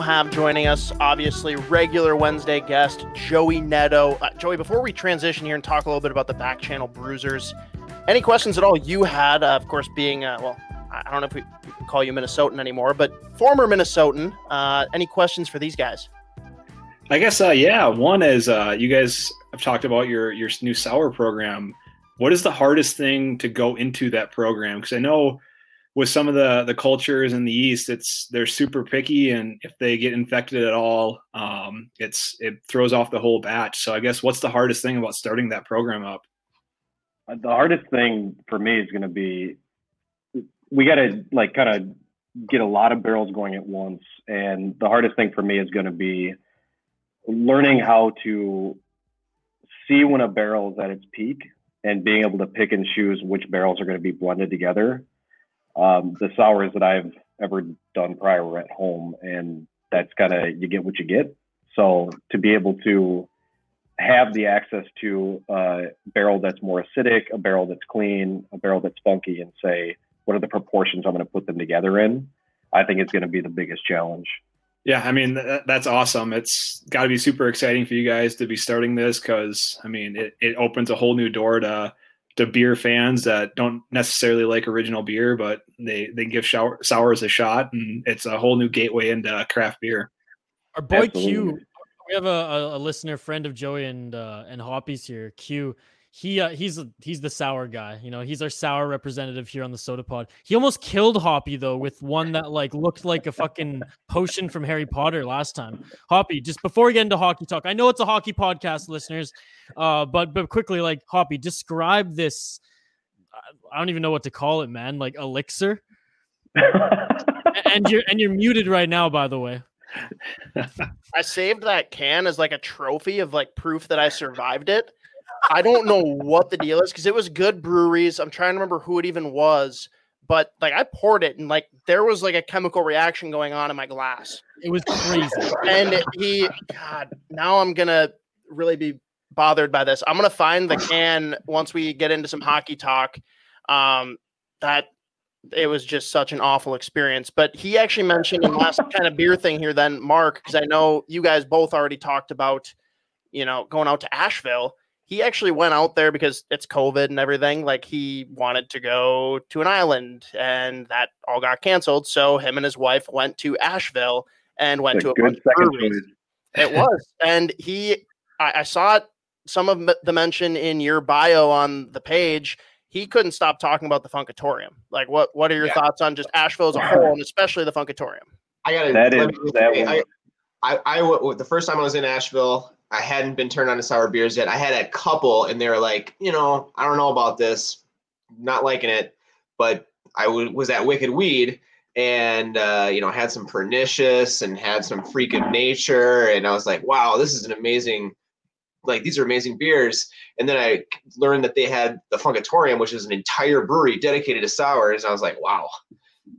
Have joining us, obviously, regular Wednesday guest, Joey Nadeau. Uh, Joey, before we transition here and talk a little bit about the back channel bruisers, any questions at all you had? Uh, of course, being, uh, well, I don't know if we, we can call you Minnesotan anymore, but former Minnesotan. Uh, any questions for these guys? I guess uh, yeah. One is uh, you guys have talked about your your new sour program. What is the hardest thing to go into that program? Because I know with some of the the cultures in the East, it's they're super picky, and if they get infected at all, um, it's it throws off the whole batch. So I guess what's the hardest thing about starting that program up? Uh, The hardest thing for me is going to be we got to like kind of get a lot of barrels going at once, and the hardest thing for me is going to be learning how to see when a barrel is at its peak and being able to pick and choose which barrels are going to be blended together. Um, the sours that I've ever done prior were at home, and that's kind of you get what you get. So to be able to have the access to a barrel that's more acidic, a barrel that's clean, a barrel that's funky, and say what are the proportions I'm going to put them together in, I think it's going to be the biggest challenge. Yeah, I mean that, that's awesome. It's got to be super exciting for you guys to be starting this because I mean it, it opens a whole new door to to beer fans that don't necessarily like original beer, but they they give shower, sours a shot, and it's a whole new gateway into craft beer. Our boy Absolutely. Q, we have a, a, listener friend of Joey and uh, and Hoppy's here. Q, he uh, he's he's the sour guy. You know, he's our sour representative here on the Sota Pod. He almost killed Hoppy though with one that like looked like a fucking potion from Harry Potter last time. Hoppy, just before we get into hockey talk, I know it's a hockey podcast, listeners, uh, but but quickly, like Hoppy, describe this. I don't even know what to call it, man. Like elixir. and you're and you're muted right now, by the way. I saved that can as like a trophy of like proof that I survived it I don't know what the deal is because it was good breweries. I'm trying to remember who it even was, but like I poured it and like there was like a chemical reaction going on in my glass. It was crazy. and he, God, now I'm gonna really be bothered by this. I'm gonna find the can once we get into some hockey talk. Um, that it was just such an awful experience. But he actually mentioned in last kind of beer thing here, then Marc, because I know you guys both already talked about, you know, going out to Asheville he actually went out there because it's COVID and everything. Like he wanted to go to an island, and that all got canceled. So him and his wife went to Asheville and went to a bunch of breweries. It was, and he, I, I saw it. Some of the mention in your bio on the page. He couldn't stop talking about the Funkatorium. Like, what what are your yeah. thoughts on just Asheville as a whole, and especially the Funkatorium? I got that is that I, I, I, the first time I was in Asheville, I hadn't been turned on to sour beers yet. I had a couple, and they were like, you know, I don't know about this, not liking it. But I w- was at Wicked Weed, and uh, you know, had some pernicious and had some freak of nature, and I was like, wow, this is an amazing. Like these are amazing beers, and then I learned that they had the Funkatorium, which is an entire brewery dedicated to sours. And I was like, wow,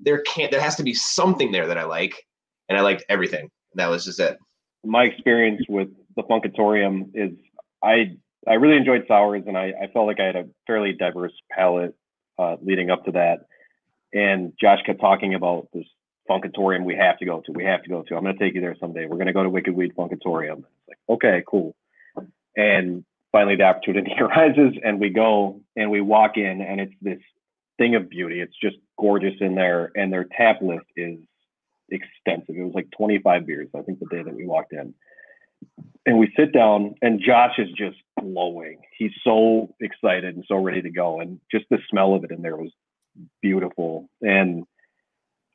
there can't, there has to be something there that I like, and I liked everything. And that was just it. My experience with the Funkatorium is I I really enjoyed sours, and I, I felt like I had a fairly diverse palate uh, leading up to that. And Josh kept talking about this Funkatorium we have to go to. We have to go to. I'm going to take you there someday. We're going to go to Wicked Weed Funkatorium. It's like, okay, cool. And finally, the opportunity arises, and we go and we walk in, and it's this thing of beauty. It's just gorgeous in there, and their tap list is extensive. It was like 25 beers, I think, the day that we walked in and we sit down and Josh is just glowing. He's so excited and so ready to go. And just the smell of it in there was beautiful. And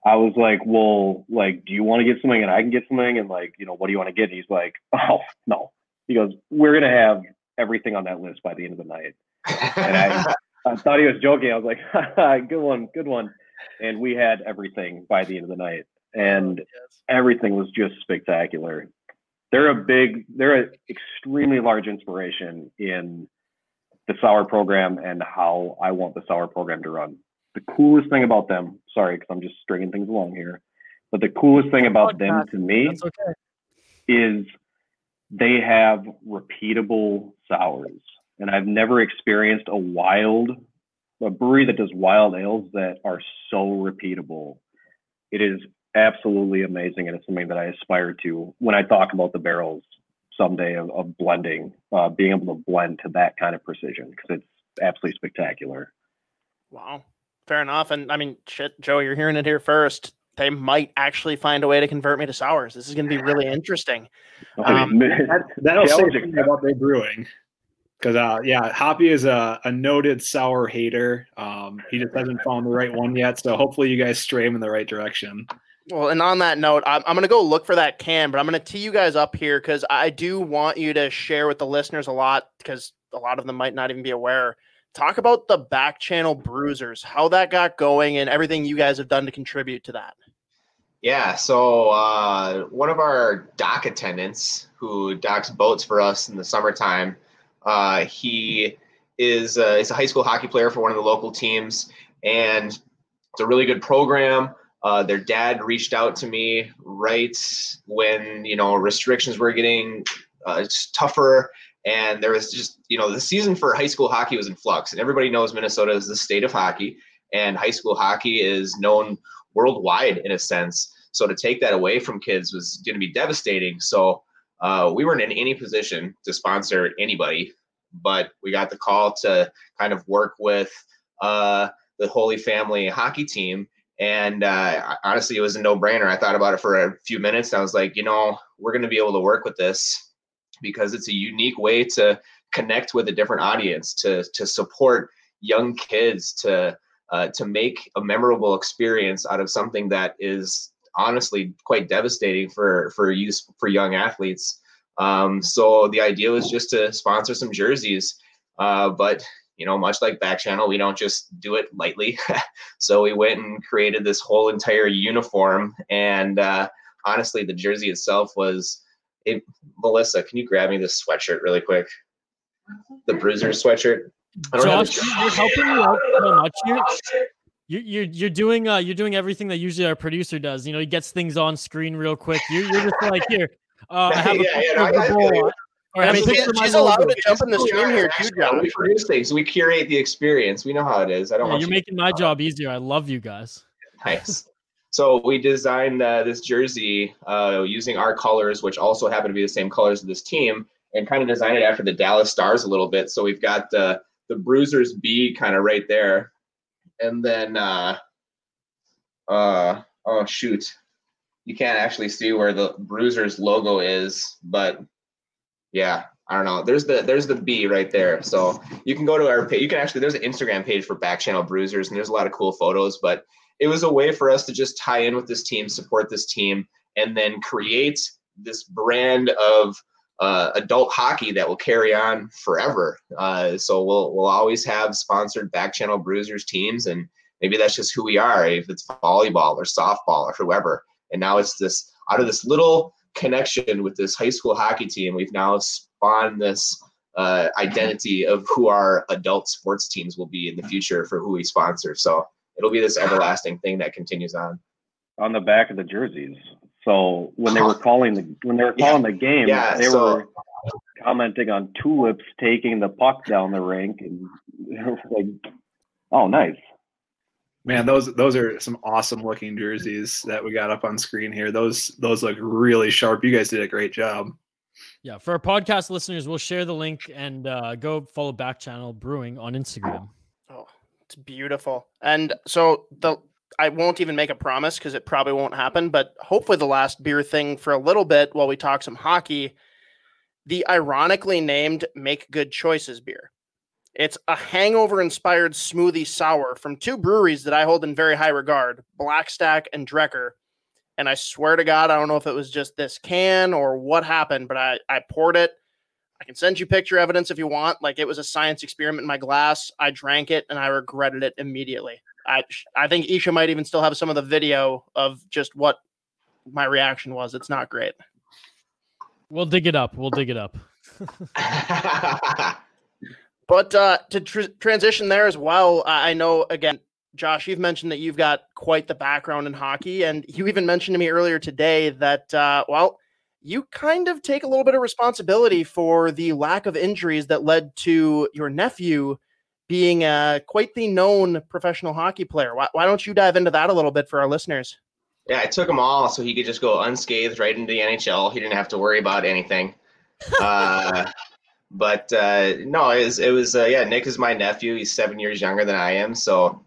I was like, well, like, do you want to get something and I can get something? And like, you know, what do you want to get? And he's like, oh, no. He goes, we're going to have everything on that list by the end of the night. And I, I thought he was joking. I was like, good one, good one. And we had everything by the end of the night. And oh, everything was just spectacular they're a big, they're an extremely large inspiration in the sour program and how I want the sour program to run. The coolest thing about them, sorry, because I'm just stringing things along here, but the coolest thing about them to me okay. is they have repeatable sours. And I've never experienced a wild, a brewery that does wild ales that are so repeatable. It is absolutely amazing, and it's something that I aspire to when I talk about the barrels someday of, of blending, uh, being able to blend to that kind of precision because it's absolutely spectacular. Wow, fair enough. And I mean, shit, Joe, you're hearing it here first. They might actually find a way to convert me to sours. This is going to be really interesting. Um, that, that'll say something about their brewing. Because uh, yeah, Hoppy is a, a noted sour hater. Um, he just hasn't found the right one yet. So hopefully you guys stray him in the right direction. Well, and on that note, I'm, I'm going to go look for that can, but I'm going to tee you guys up here because I do want you to share with the listeners a lot because a lot of them might not even be aware. Talk about the back channel bruisers, how that got going, and everything you guys have done to contribute to that. Yeah, so uh, one of our dock attendants who docks boats for us in the summertime, uh, he is uh, is a high school hockey player for one of the local teams, and it's a really good program. Uh, their dad reached out to me right when you know restrictions were getting uh, tougher, and there was just you know the season for high school hockey was in flux, and everybody knows Minnesota is the state of hockey, and high school hockey is known worldwide in a sense. So to take that away from kids was going to be devastating. So uh, we weren't in any position to sponsor anybody, but we got the call to kind of work with uh, the Holy Family hockey team. And uh, honestly, it was a no brainer. I thought about it for a few minutes. I was like, you know, we're going to be able to work with this because it's a unique way to connect with a different audience, to to support young kids, to uh, to make a memorable experience out of something that is honestly quite devastating for for use for young athletes. Um, so the idea was just to sponsor some jerseys, uh, but you know, much like Back Channel, we don't just do it lightly. so we went and created this whole entire uniform, and uh, honestly, the jersey itself was. It, Melissa, can you grab me this sweatshirt really quick? The Bruiser sweatshirt. I don't Josh, you're helping me out so much. You're, you're you're doing uh you're doing everything that usually our producer does. You know, he gets things on screen real quick. You're, you're just like here. Uh, I have a Yeah, yeah, no, I feel you. Or I mean, She's- picture of my she's allowed to jump in the stream here too, Josh. We produce things. We curate the experience. We know how it is. I don't Yeah, want you're making my job easier. I love you guys. Nice. So we designed uh, this jersey uh, using our colors, which also happen to be the same colors of this team, and kind of designed it after the Dallas Stars a little bit. So we've got the the Bruisers B kind of right there, and then uh, uh, oh shoot, you can't actually see where the Bruisers logo is, but yeah, I don't know. There's the there's the B right there. So you can go to our page. You can actually there's an Instagram page for Back Channel Bruisers, and there's a lot of cool photos. But it was a way for us to just tie in with this team, support this team, and then create this brand of uh, adult hockey that will carry on forever. Uh, so we'll we'll always have sponsored Back Channel Bruisers teams, and maybe that's just who we are. If it's volleyball or softball or whoever, and now it's this out of this little connection with this high school hockey team, we've now spawned this uh, identity of who our adult sports teams will be in the future for who we sponsor. So it'll be this everlasting thing that continues on. on the back of the jerseys. So when they were calling the when they were Yeah. calling the game, Yeah, they so- were commenting on tulips taking the puck down the rink, and like, "Oh, nice." Man, those those are some awesome looking jerseys that we got up on screen here. Those those look really sharp. You guys did a great job. Yeah, for our podcast listeners, we'll share the link and uh, go follow Back Channel Brewing on Instagram. Oh, it's beautiful. And so the I won't even make a promise because it probably won't happen, but hopefully the last beer thing for a little bit while we talk some hockey. The ironically named Make Good Choices beer. It's a hangover inspired smoothie sour from two breweries that I hold in very high regard, Blackstack and Drekker. And I swear to God, I don't know if it was just this can or what happened, but I, I poured it. I can send you picture evidence if you want. Like it was a science experiment in my glass. I drank it and I regretted it immediately. I I think Isha might even still have some of the video of just what my reaction was. It's not great. We'll dig it up. We'll dig it up. But uh, to tr- transition there as well, I I know again, Josh, you've mentioned that you've got quite the background in hockey, and you even mentioned to me earlier today that uh, well, you kind of take a little bit of responsibility for the lack of injuries that led to your nephew being uh, quite the known professional hockey player. Why, why don't you dive into that a little bit for our listeners? Yeah, I took them all so he could just go unscathed right into the NHL. He didn't have to worry about anything. Uh, but uh, no, it was, it was uh, yeah. Nick is my nephew. He's seven years younger than I am, so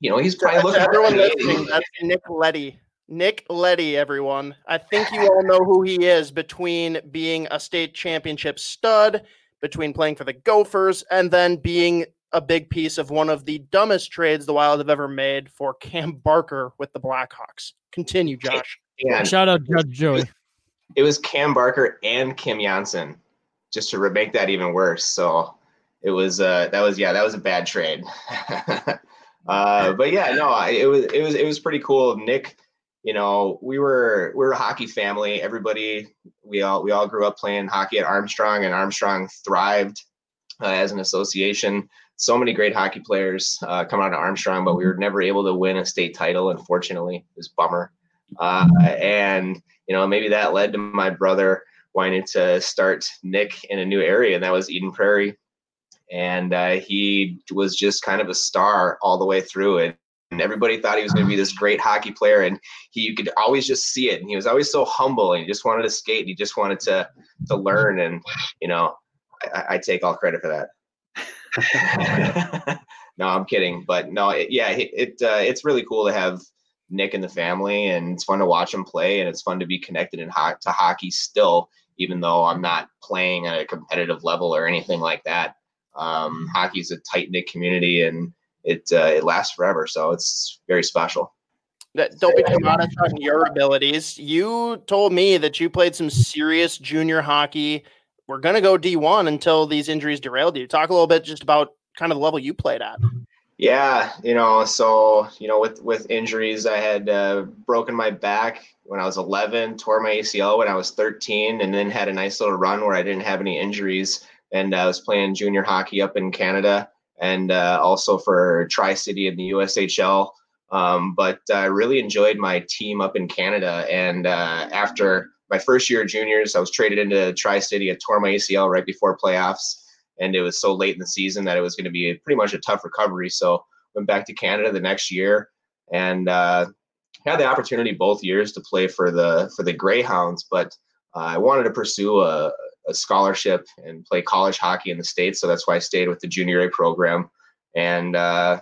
you know he's probably To looking. everyone listening, that's Nick Leddy. Nick Leddy, everyone. I think you all know who he is between being a state championship stud, between playing for the Gophers, and then being a big piece of one of the dumbest trades the Wild have ever made for Cam Barker with the Blackhawks. Continue, Josh. And Shout out Judge Joey. it was Cam Barker and Kim Johnsson, just to make that even worse. So it was uh, that was yeah that was a bad trade. uh, but yeah, no, it was it was it was pretty cool. Nick, you know, we were we were a hockey family. Everybody, we all we all grew up playing hockey at Armstrong, and Armstrong thrived uh, as an association. So many great hockey players uh, come out of Armstrong, but we were never able to win a state title. Unfortunately, it was bummer. Uh, and you know, maybe that led to my brother wanting to start Nick in a new area, and that was Eden Prairie. And uh, he was just kind of a star all the way through it. and everybody thought he was going to be this great hockey player and he you could always just see it and he was always so humble and he just wanted to skate and he just wanted to to learn and you know i, I take all credit for that no i'm kidding but no it, yeah it, it uh, it's really cool to have nick in the family and it's fun to watch him play and it's fun to be connected in ho- to hockey still even though i'm not playing at a competitive level or anything like that um, hockey's a tight knit community and it uh, it lasts forever. So it's very special. Don't become modest on your abilities. You told me that you played some serious junior hockey. We're gonna go D one until these injuries derailed you. Talk a little bit just about kind of the level you played at. Yeah, you know, so you know, with with injuries, I had uh, broken my back when I was 11, tore my ACL when I was 13, and then had a nice little run where I didn't have any injuries, and I was playing junior hockey up in Canada and uh, also for Tri City in the USHL. Um, but I really enjoyed my team up in Canada. And uh, after my first year of juniors, I was traded into Tri City. I tore my ACL right before playoffs, and it was so late in the season that it was going to be a, pretty much a tough recovery. So went back to Canada the next year and uh, had the opportunity both years to play for the for the Greyhounds, but uh, I wanted to pursue a, a scholarship and play college hockey in the states. So that's why I stayed with the junior A program. And uh,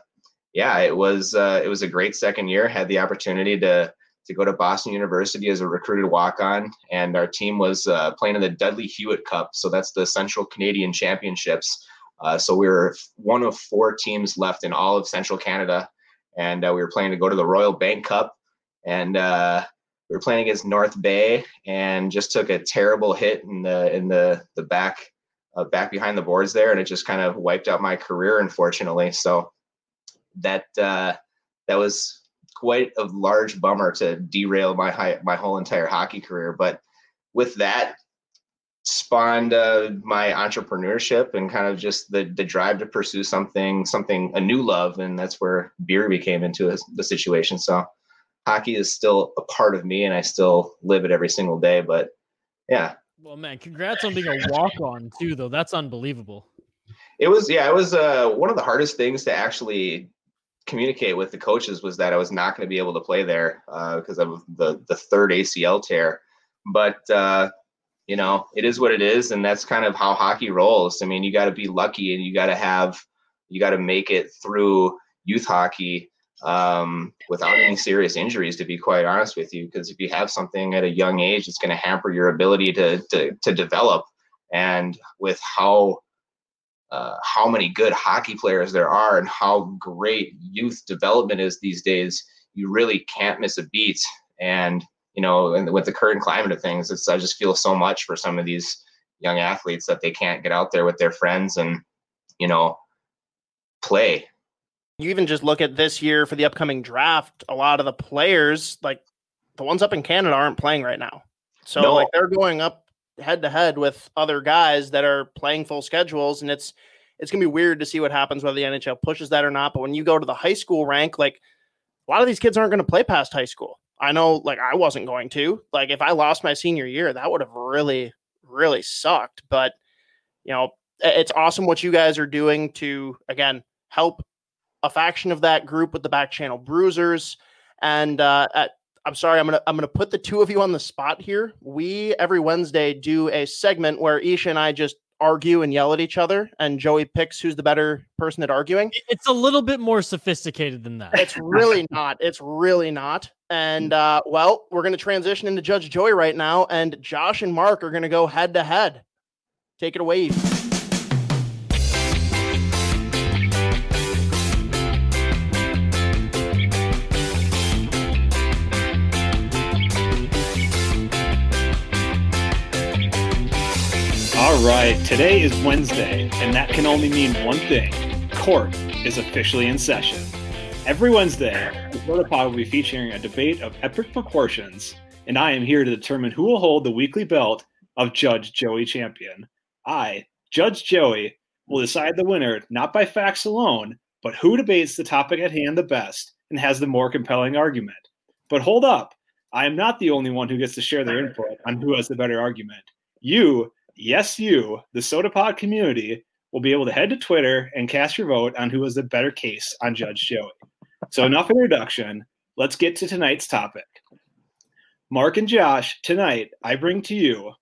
yeah, it was uh, it was a great second year. Had the opportunity to to go to Boston University as a recruited walk on, and our team was uh, playing in the Dudley Hewitt Cup. So that's the Central Canadian Championships. Uh, so we were one of four teams left in all of Central Canada, and uh, we were planning to go to the Royal Bank Cup. And uh, we were playing against North Bay and just took a terrible hit in the in the the back uh, back behind the boards there, and it just kind of wiped out my career, unfortunately. So that uh, that was quite a large bummer to derail my high, my whole entire hockey career. But with that spawned uh, my entrepreneurship and kind of just the the drive to pursue something something a new love, and that's where beer became into the situation. So hockey is still a part of me and I still live it every single day. But yeah. Well, man, congrats on being a walk on too, though. That's unbelievable. It was, yeah, it was uh, one of the hardest things to actually communicate with the coaches was that I was not going to be able to play there uh, because of the, the third ACL tear. But, uh, you know, it is what it is. And that's kind of how hockey rolls. I mean, you got to be lucky and you got to have, you got to make it through youth hockey um, without any serious injuries, to be quite honest with you. Because if you have something at a young age, it's going to hamper your ability to, to, to develop. And with how uh, how many good hockey players there are and how great youth development is these days, you really can't miss a beat. And you know, and with the current climate of things, it's I just feel so much for some of these young athletes that they can't get out there with their friends and you know play you even just look at this year for the upcoming draft, a lot of the players, like the ones up in Canada, aren't playing right now. So no. like they're going up head to head with other guys that are playing full schedules, and it's it's gonna be weird to see what happens whether the NHL pushes that or not. But when you go to the high school rank, like a lot of these kids aren't to play past high school. I know, like I wasn't going to. Like if I lost my senior year, that would have really, really sucked. But you know, it's awesome what you guys are doing to again help a faction of that group with the back channel bruisers. And uh, at, I'm sorry, I'm gonna I'm gonna put the two of you on the spot here. We every Wednesday do a segment where Isha and I just argue and yell at each other, and Joey picks who's the better person at arguing. It's a little bit more sophisticated than that. It's really not. It's really not. And uh, well, we're gonna transition into Judge Joey right now, and Josh and Marc are gonna go head to head. Take it away. Right, today is Wednesday, and that can only mean one thing court is officially in session. Every Wednesday, the Protopod will be featuring a debate of epic proportions, and I am here to determine who will hold the weekly belt of Judge Joey Champion. I, Judge Joey, will decide the winner not by facts alone, but who debates the topic at hand the best and has the more compelling argument. But hold up, I am not the only one who gets to share their input on who has the better argument. You, yes, you, the SotaPod community, will be able to head to Twitter and cast your vote on who has the better case on Judge Joey. So enough introduction. Let's get to tonight's topic. Marc and Josh, tonight I bring to you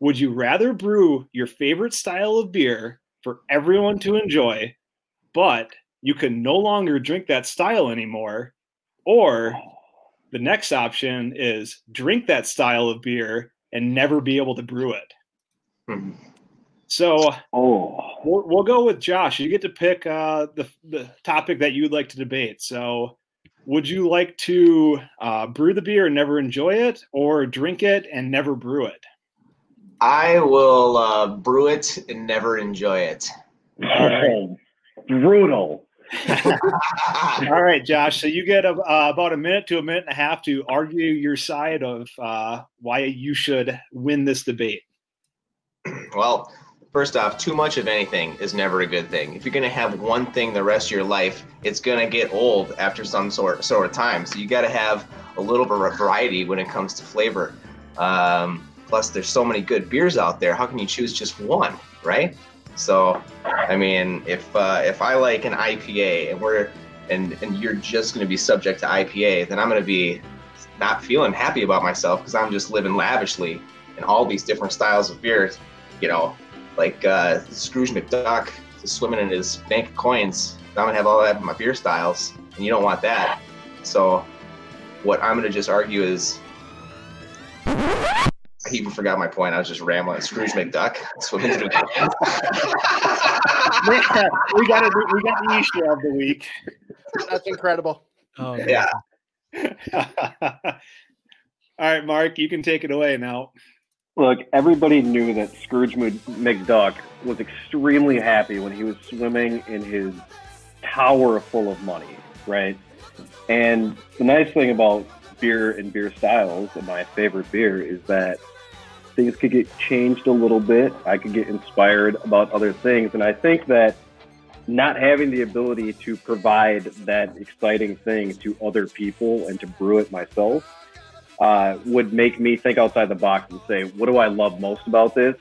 Would you rather brew your favorite style of beer for everyone to enjoy, but you can no longer drink that style anymore? Or the next option is drink that style of beer and never be able to brew it. Hmm. So Oh, we'll, we'll go with Josh. You get to pick uh, the the topic that you'd like to debate. So, would you like to uh, brew the beer and never enjoy it, or drink it and never brew it? I will uh, brew it and never enjoy it. brutal. All right, Josh. So you get a, uh, about a minute to a minute and a half to argue your side of uh, why you should win this debate. Well, first off, too much of anything is never a good thing. If you're going to have one thing the rest of your life, it's going to get old after some sort sort of time. So you got to have a little bit of variety when it comes to flavor. Um, plus, there's so many good beers out there. How can you choose just one, right? So, I mean, if uh, if I like an IPA and we're and and you're just going to be subject to IPA, then I'm going to be not feeling happy about myself because I'm just living lavishly in all these different styles of beers. You know, like uh, Scrooge McDuck swimming in his bank of coins. I'm gonna have all that in my beer styles, and you don't want that. So, what I'm gonna just argue is, I even forgot my point. I was just rambling. Scrooge McDuck swimming through. we got it. We got the issue of the week. That's incredible. Oh, yeah. All right, Marc, you can take it away now. Look, everybody knew that Scrooge McDuck was extremely happy when he was swimming in his tower full of money, right? And the nice thing about beer and beer styles, and my favorite beer, is that things could get changed a little bit. I could get inspired about other things. And I think that not having the ability to provide that exciting thing to other people and to brew it myself uh, would make me think outside the box and say, what do I love most about this?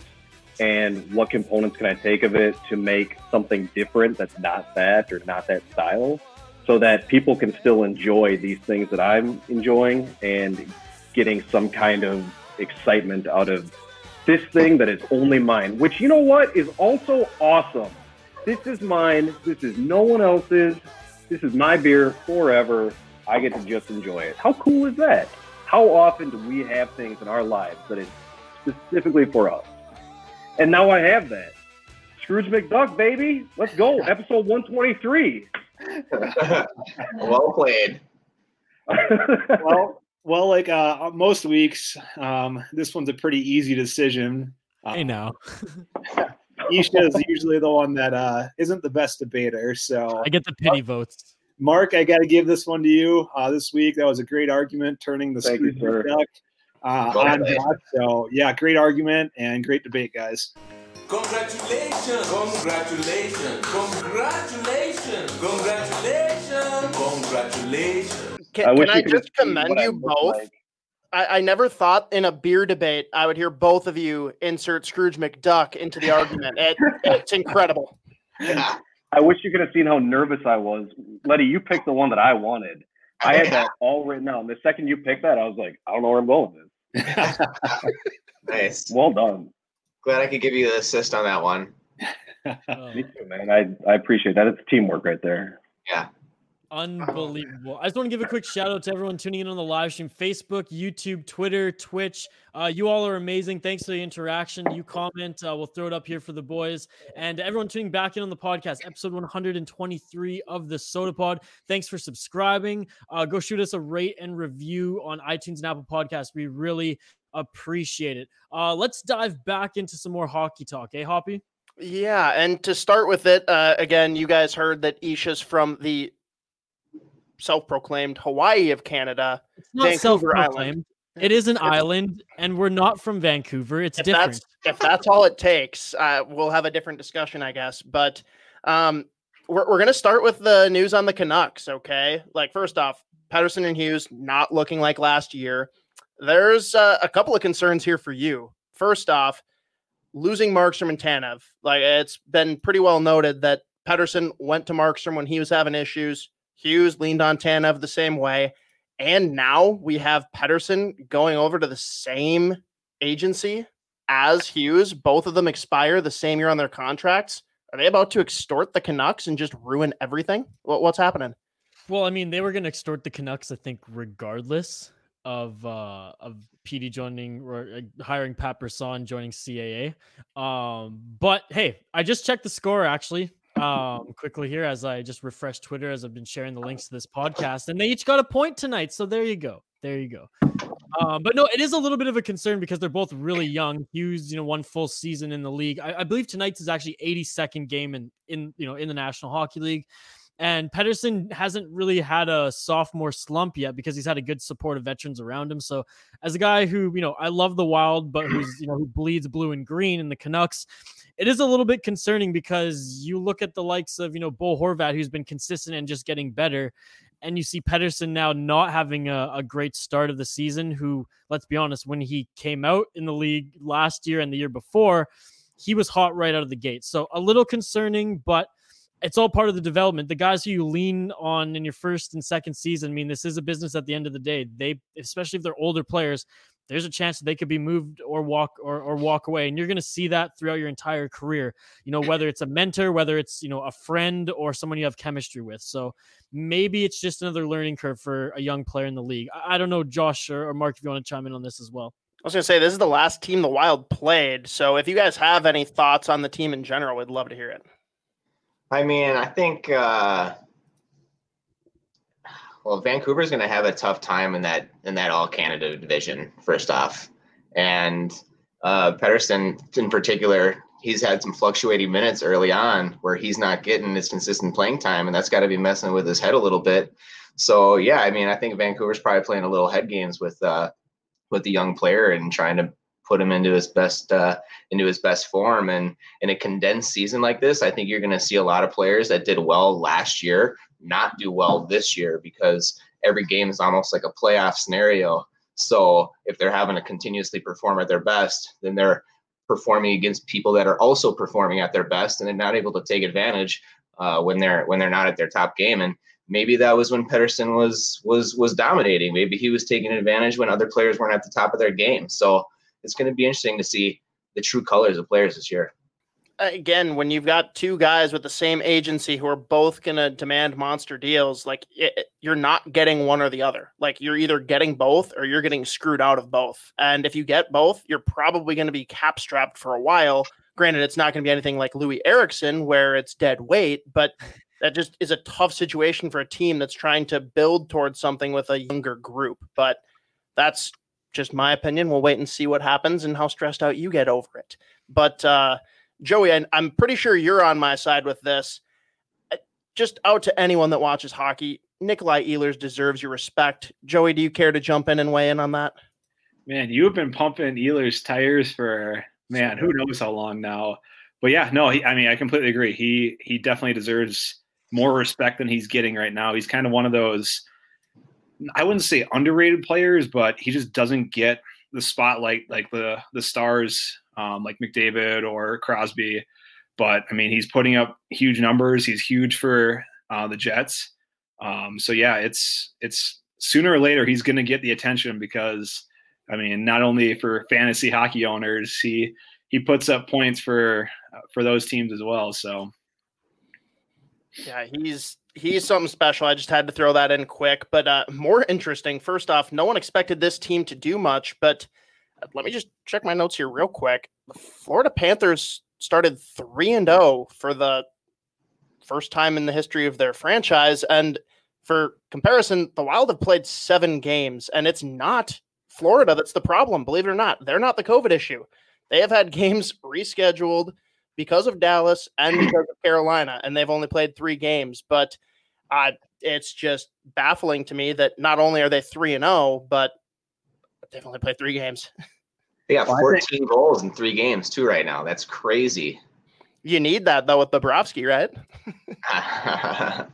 And what components can I take of it to make something different that's not that or not that style so that people can still enjoy these things that I'm enjoying and getting some kind of excitement out of this thing that is only mine, which you know what is also awesome. This is mine. This is no one else's. This is my beer forever. I get to just enjoy it. How cool is that? How often do we have things in our lives that is specifically for us? And now I have that. Scrooge McDuck, baby. Let's go. Episode 123. well played. well, well, like uh, most weeks, um, this one's a pretty easy decision. Uh, Hey now, Isha is usually the one that uh, isn't the best debater. So I get the pity votes. Marc, I got to give this one to you uh, this week. That was a great argument, turning the Thank you, Scrooge. McDuck uh, on. Josh. So yeah, great argument and great debate, guys. Congratulations, congratulations, congratulations, congratulations, congratulations. Can, I wish can I you could just commend you both? like. I, I never thought in a beer debate I would hear both of you insert Scrooge McDuck into the argument. It, it's incredible. Yeah. I wish you could have seen how nervous I was. Leddy, you picked the one that I wanted. I had that all written out. And the second you picked that, I was like, I don't know where I'm going with this. Nice. Well done. Glad I could give you the assist on that one. Me too, man. I, I appreciate that. It's teamwork right there. Yeah. Unbelievable! I just want to give a quick shout out to everyone tuning in on the live stream: Facebook, YouTube, Twitter, Twitch. Uh, you all are amazing. Thanks for the interaction. You comment, uh, we'll throw it up here for the boys, and everyone tuning back in on the podcast, episode 123 of the Sota Pod. Thanks for subscribing. Uh, go shoot us a rate and review on iTunes and Apple Podcasts. We really appreciate it. Uh, let's dive back into some more hockey talk, eh, Hoppy? Yeah, and to start with it, uh, again, you guys heard that Isha's from the self-proclaimed Hawaii of Canada. It's not Vancouver Island. self-proclaimed. It is an island, and we're not from Vancouver. It's if different. that's if that's all it takes, uh, we'll have a different discussion, I guess. But um, we're we're gonna start with the news on the Canucks. Okay, like first off, Pettersson and Hughes not looking like last year. There's uh, a couple of concerns here for you. First off, losing Markstrom and Tanev. Like it's been pretty well noted that Pettersson went to Markstrom when he was having issues. Hughes leaned on Tanev the same way. And now we have Pettersson going over to the same agency as Hughes. Both of them expire the same year on their contracts. Are they about to extort the Canucks and just ruin everything? What, what's happening? Well, I mean, they were going to extort the Canucks, I think, regardless of uh of PD joining or uh, hiring Pat Brisson joining CAA. Um, but hey, I just checked the score actually um quickly here as I just refreshed Twitter as I've been sharing the links to this podcast, and they each got a point tonight. So there you go. There you go. Um, but no, it is a little bit of a concern because they're both really young. Hughes, you know, one full season in the league. I, I believe tonight's is actually 82nd game in in you know in the National Hockey League. And Pettersson hasn't really had a sophomore slump yet because he's had a good support of veterans around him. So, as a guy who, you know, I love the Wild, but who's, you know, who bleeds blue and green in the Canucks, it is a little bit concerning because you look at the likes of, you know, Bo Horvat, who's been consistent and just getting better. And you see Pettersson now not having a, a great start of the season, who, let's be honest, when he came out in the league last year and the year before, he was hot right out of the gate. So, a little concerning, but it's all part of the development. The guys who you lean on in your first and second season, I mean, this is a business at the end of the day. They, especially if they're older players, there's a chance that they could be moved or walk or, or walk away. And you're going to see that throughout your entire career, you know, whether it's a mentor, whether it's, you know, a friend or someone you have chemistry with. So maybe it's just another learning curve for a young player in the league. I, I don't know, Josh or, or Mark, if you want to chime in on this as well. I was going to say, this is the last team the Wild played. So if you guys have any thoughts on the team in general, we'd love to hear it. I mean, I think uh, well, Vancouver's going to have a tough time in that in that All Canada division. First off, and uh, Pettersson in particular, he's had some fluctuating minutes early on where he's not getting his consistent playing time, and that's got to be messing with his head a little bit. So yeah, I mean, I think Vancouver's probably playing a little head games with uh, with the young player and trying to put him into his best uh, into his best form. And in a condensed season like this, I think you're going to see a lot of players that did well last year not do well this year because every game is almost like a playoff scenario. So if they're having to continuously perform at their best, then they're performing against people that are also performing at their best, and they're not able to take advantage uh, when they're when they're not at their top game. And maybe that was when Pettersson was was was dominating. Maybe he was taking advantage when other players weren't at the top of their game. So it's going to be interesting to see the true colors of players this year. Again, when you've got two guys with the same agency who are both going to demand monster deals, like it, you're not getting one or the other. Like you're either getting both or you're getting screwed out of both. And if you get both, you're probably going to be cap strapped for a while. Granted, it's not going to be anything like Loui Eriksson where it's dead weight, but that just is a tough situation for a team that's trying to build towards something with a younger group. But that's just my opinion. We'll wait and see what happens and how stressed out you get over it. But uh, Joey, I, I'm pretty sure you're on my side with this. Uh, just out to anyone that watches hockey, Nikolai Ehlers deserves your respect. Joey, do you care to jump in and weigh in on that? Man, you have been pumping Ehlers tires for man, who knows how long now. But yeah, no, he, I mean, I completely agree. He he definitely deserves more respect than he's getting right now. He's kind of one of those I wouldn't say underrated players, but he just doesn't get the spotlight like the the stars um, like McDavid or Crosby. But I mean, he's putting up huge numbers. He's huge for uh, the Jets. Um, so yeah, it's it's sooner or later he's going to get the attention because I mean, not only for fantasy hockey owners, he he puts up points for uh, for those teams as well. So yeah, he's he's something special. I just had to throw that in quick. But uh, more interesting, first off, no one expected this team to do much. But let me just check my notes here real quick. The Florida Panthers started 3 and 0 for the first time in the history of their franchise. And for comparison, the Wild have played seven games, and it's not Florida that's the problem. Believe it or not, they're not the COVID issue. They have had games rescheduled because of Dallas and because of Carolina, and they've only played three games. But uh, it's just baffling to me that not only are they three and zero, oh, but they've only played three games. They got 14 goals in three games too right now. That's crazy. You need that though with Bobrovsky, right?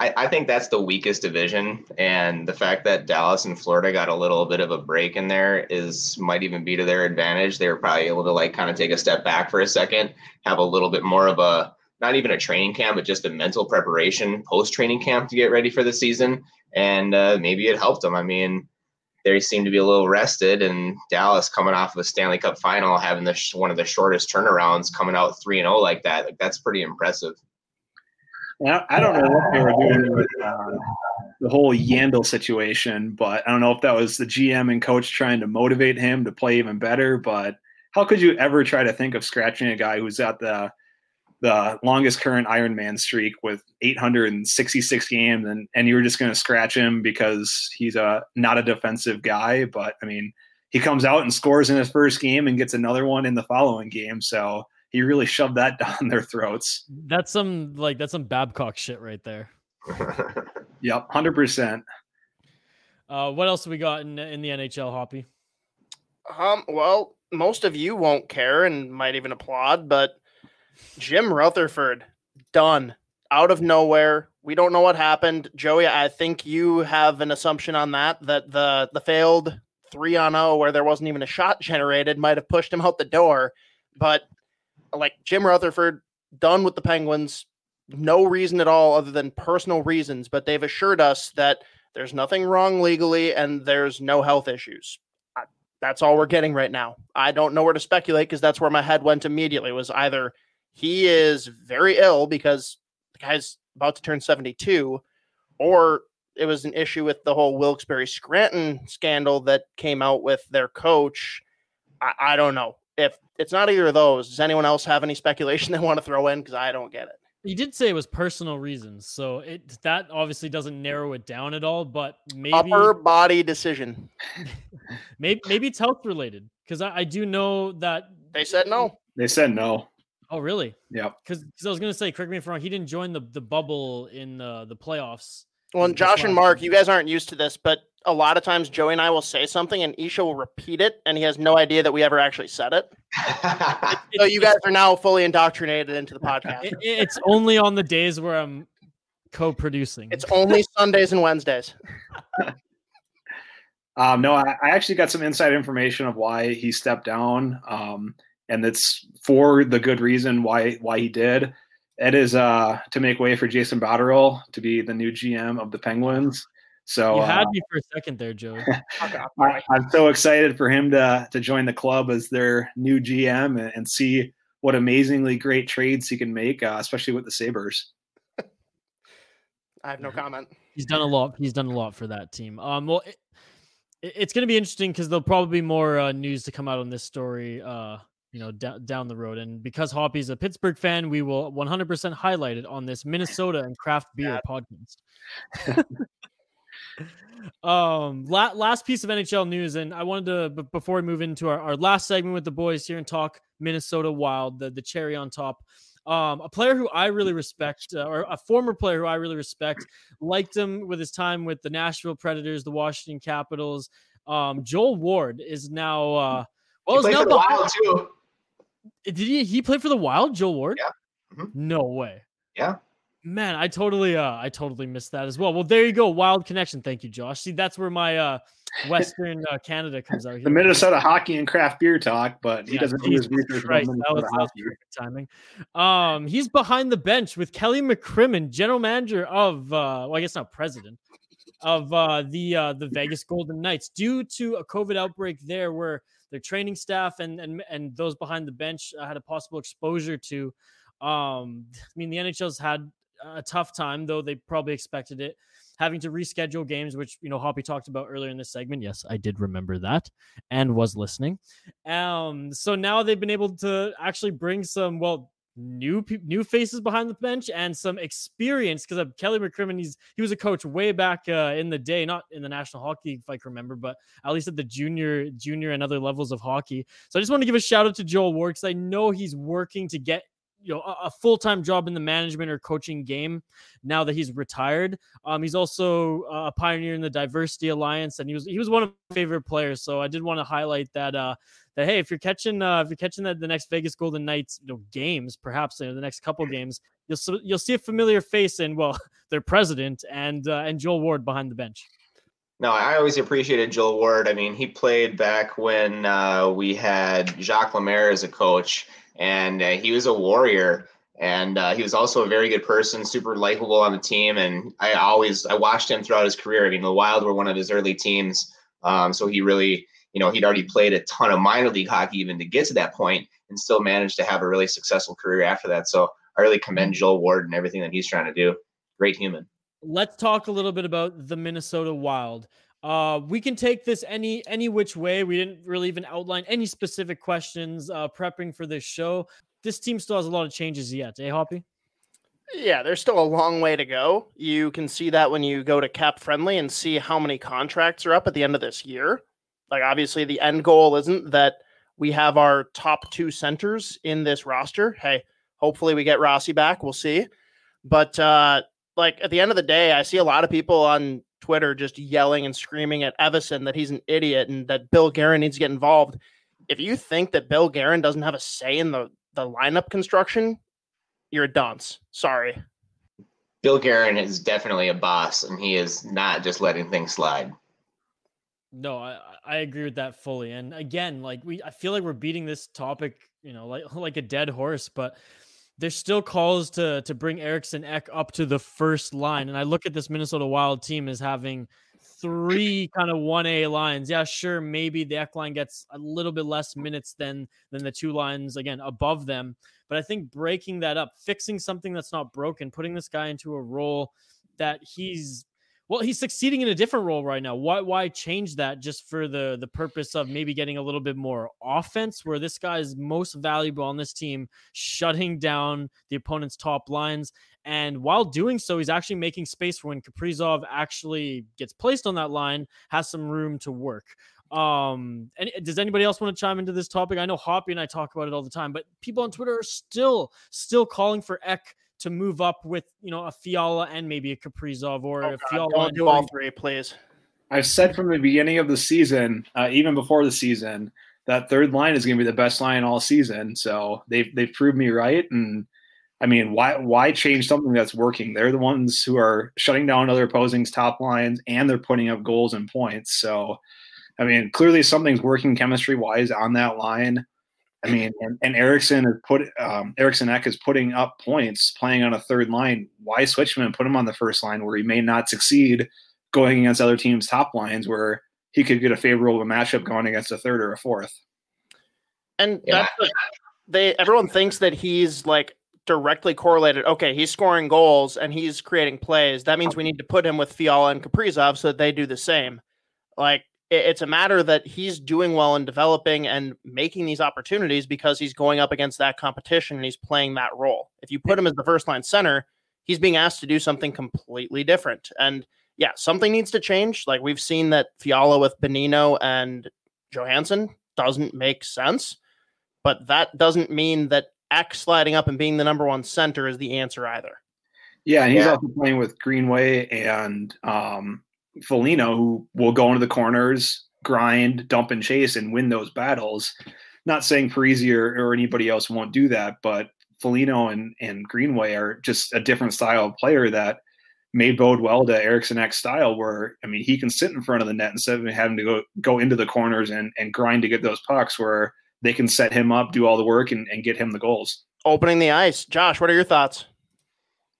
I, I think that's the weakest division, and the fact that Dallas and Florida got a little bit of a break in there is might even be to their advantage. They were probably able to like kind of take a step back for a second, have a little bit more of a not even a training camp, but just a mental preparation post training camp to get ready for the season. And uh, maybe it helped them. I mean, they seem to be a little rested, and Dallas coming off of a Stanley Cup final, having the sh- one of the shortest turnarounds, coming out three and zero like that, like that's pretty impressive. Yeah, I don't know what they were doing with uh, the whole Yandle situation, but I don't know if that was the GM and coach trying to motivate him to play even better. But how could you ever try to think of scratching a guy who's at the the longest current Ironman streak with 866 games, and and you were just going to scratch him because he's a not a defensive guy? But I mean, he comes out and scores in his first game and gets another one in the following game, so he really shoved that down their throats. That's some like that's some Babcock shit right there. Yep, hundred percent. Uh, what else have we got in in the NHL, Hoppy? Um, well, most of you won't care and might even applaud, but Jim Rutherford done out of nowhere. We don't know what happened. Joey, I think you have an assumption on that that the the failed 3 on 0 where there wasn't even a shot generated might have pushed him out the door, but like Jim Rutherford done with the Penguins, no reason at all other than personal reasons, but they've assured us that there's nothing wrong legally and there's no health issues. I- That's all we're getting right now. I don't know where to speculate because that's where my head went immediately was either he is very ill because the guy's about to turn 72 or it was an issue with the whole Wilkes-Barre Scranton scandal that came out with their coach. I, I don't know. If it's not either of those, does anyone else have any speculation they want to throw in? Because I don't get it. He did say it was personal reasons, so it that obviously doesn't narrow it down at all. But maybe Upper body decision. maybe maybe it's health related because I, I do know that They said no. They said no. Oh, really? Yeah. Because I was gonna say, correct me if I'm wrong. He didn't join the the bubble in the the playoffs. Well, and Josh and Mark, you guys aren't used to this, but a lot of times Joey and I will say something and Isha will repeat it, and he has no idea that we ever actually said it. So you guys are now fully indoctrinated into the podcast. It- it's only on the days where I'm co-producing. It's only Sundays and Wednesdays. Um, no, I, I actually got some inside information of why he stepped down, um, and it's for the good reason why why he did. It is uh, to make way for Jason Botterill to be the new GM of the Penguins. So you uh, had me for a second there, Joey. I, I'm so excited for him to to join the club as their new GM and, and see what amazingly great trades he can make, uh, especially with the Sabres. I have no comment. He's done a lot. He's done a lot for that team. Um, well, it, it- it's going to be interesting because there'll probably be more uh, news to come out on this story. Uh, you know, down down the road, and because Hoppy's a Pittsburgh fan, we will 100% highlight it on this Minnesota and craft beer podcast. um, la- last piece of NHL news, and I wanted to b- before we move into our, our last segment with the boys here and talk Minnesota Wild, the the cherry on top. Um, a player who I really respect, uh, or a former player who I really respect, liked him with his time with the Nashville Predators, the Washington Capitals. Um, Joel Ward is now, uh, well, He now the Wild too. Did he? He played for the Wild, Joel Ward? Yeah. Mhm. No way. Yeah. Man, I totally, uh, I totally missed that as well. Well, there you go, Wild connection. Thank you, Josh. See, that's where my uh, Western uh, Canada comes out. The. Minnesota hockey and craft beer talk, but he Yeah, doesn't do his Jesus research. on Christ, that was, Minnesota that was hockey. perfect timing. Um, he's behind the bench with Kelly McCrimmon, general manager of, uh, well, I guess not president of uh, the uh, the Vegas Golden Knights, due to a COVID outbreak there, where their training staff and and and those behind the bench uh, had a possible exposure to. Um, I mean, the NHL's had a tough time, though they probably expected it. Having to reschedule games, which you know Hoppy talked about earlier in this segment. Yes, I did remember that and was listening. Um, so now they've been able to actually bring some well new new faces behind the bench and some experience because of Kelly McCrimmon. He's he was a coach way back uh, in the day, not in the National Hockey League, if I can remember, but at least at the junior, junior, and other levels of hockey. So I just want to give a shout out to Joel Ward because I know he's working to get you know a, a full-time job in the management or coaching game now that he's retired. Um he's also uh, a pioneer in the diversity alliance and he was he was one of my favorite players so i did want to highlight that uh that hey if you're catching uh if you're catching that the next vegas golden knights you know games perhaps you know, the next couple games you'll you'll see a familiar face in well their president and uh, and joel ward behind the bench. No, I always appreciated Joel Ward. I mean, he played back when uh, we had Jacques Lemaire as a coach, and uh, he was a warrior. and uh, he was also a very good person, super likable on the team. And I always I watched him throughout his career. I mean, the Wild were one of his early teams, um, so he really, you know, he'd already played a ton of minor league hockey even to get to that point, and still managed to have a really successful career after that. So I really commend Joel Ward and everything that he's trying to do. Great human. Let's talk a little bit about the Minnesota Wild. Uh, we can take this any any which way. We didn't really even outline any specific questions uh, prepping for this show. This team still has a lot of changes yet, eh, Hoppy? Yeah, there's still a long way to go. You can see that when you go to Cap Friendly and see how many contracts are up at the end of this year. Like, obviously, the end goal isn't that we have our top two centers in this roster. Hey, hopefully we get Rossi back. We'll see. But uh, like at the end of the day, I see a lot of people on Twitter just yelling and screaming at Evason that he's an idiot and that Bill Guerin needs to get involved. If you think that Bill Guerin doesn't have a say in the the lineup construction, you're a dunce. Sorry. Bill Guerin is definitely a boss, and he is not just letting things slide. No, I, I agree with that fully. And again, like we I feel like we're beating this topic, you know, like like a dead horse, but there's still calls to to bring Eriksson Ek up to the first line. And I look at this Minnesota Wild team as having three kind of 1A lines. Yeah, sure, maybe the Ek line gets a little bit less minutes than than the two lines again above them. But I think breaking that up, fixing something that's not broken, putting this guy into a role that he's well, he's succeeding in a different role right now. Why why change that just for the the purpose of maybe getting a little bit more offense where this guy is most valuable on this team, shutting down the opponent's top lines. And while doing so, he's actually making space for when Kaprizov actually gets placed on that line, has some room to work. Um, and does anybody else want to chime into this topic? I know Hoppy and I talk about it all the time, but people on Twitter are still still calling for Ek to move up with you know a Fiala and maybe a Kaprizov or Oh, a God, Fiala. don't and do all three, please. I've said from the beginning of the season, uh, even before the season, that third line is going to be the best line all season. So they've they've proved me right. And I mean, why why change something that's working? They're the ones who are shutting down other opposing's top lines, and they're putting up goals and points. So, I mean, clearly something's working chemistry wise on that line. I mean, and, and Eriksson is put um, Eriksson Ek is putting up points playing on a third line. Why switch him and put him on the first line where he may not succeed going against other teams' top lines where he could get a favorable matchup going against a third or a fourth. And Yeah. that's the, they everyone thinks that he's like directly correlated. Okay, he's scoring goals and he's creating plays. That means we need to put him with Fiala and Kaprizov so that they do the same. Like it- it's a matter that he's doing well in developing and making these opportunities because he's going up against that competition and he's playing that role. If you put him as the first line center, he's being asked to do something completely different. And yeah, something needs to change. Like we've seen that Fiala with Bonino and Johansson doesn't make sense, but that doesn't mean that Ek's sliding up and being the number one center is the answer either. Yeah, and he's Yeah. also playing with Greenway and um, Foligno, who will go into the corners, grind, dump, and chase, and win those battles. Not saying Parise or, or anybody else won't do that, but Foligno and, and Greenway are just a different style of player that may bode well to Eriksson Ek's style, where I mean he can sit in front of the net instead of having to go go into the corners and, and grind to get those pucks, where they can set him up, do all the work, and, and get him the goals. Opening the ice. Josh, what are your thoughts?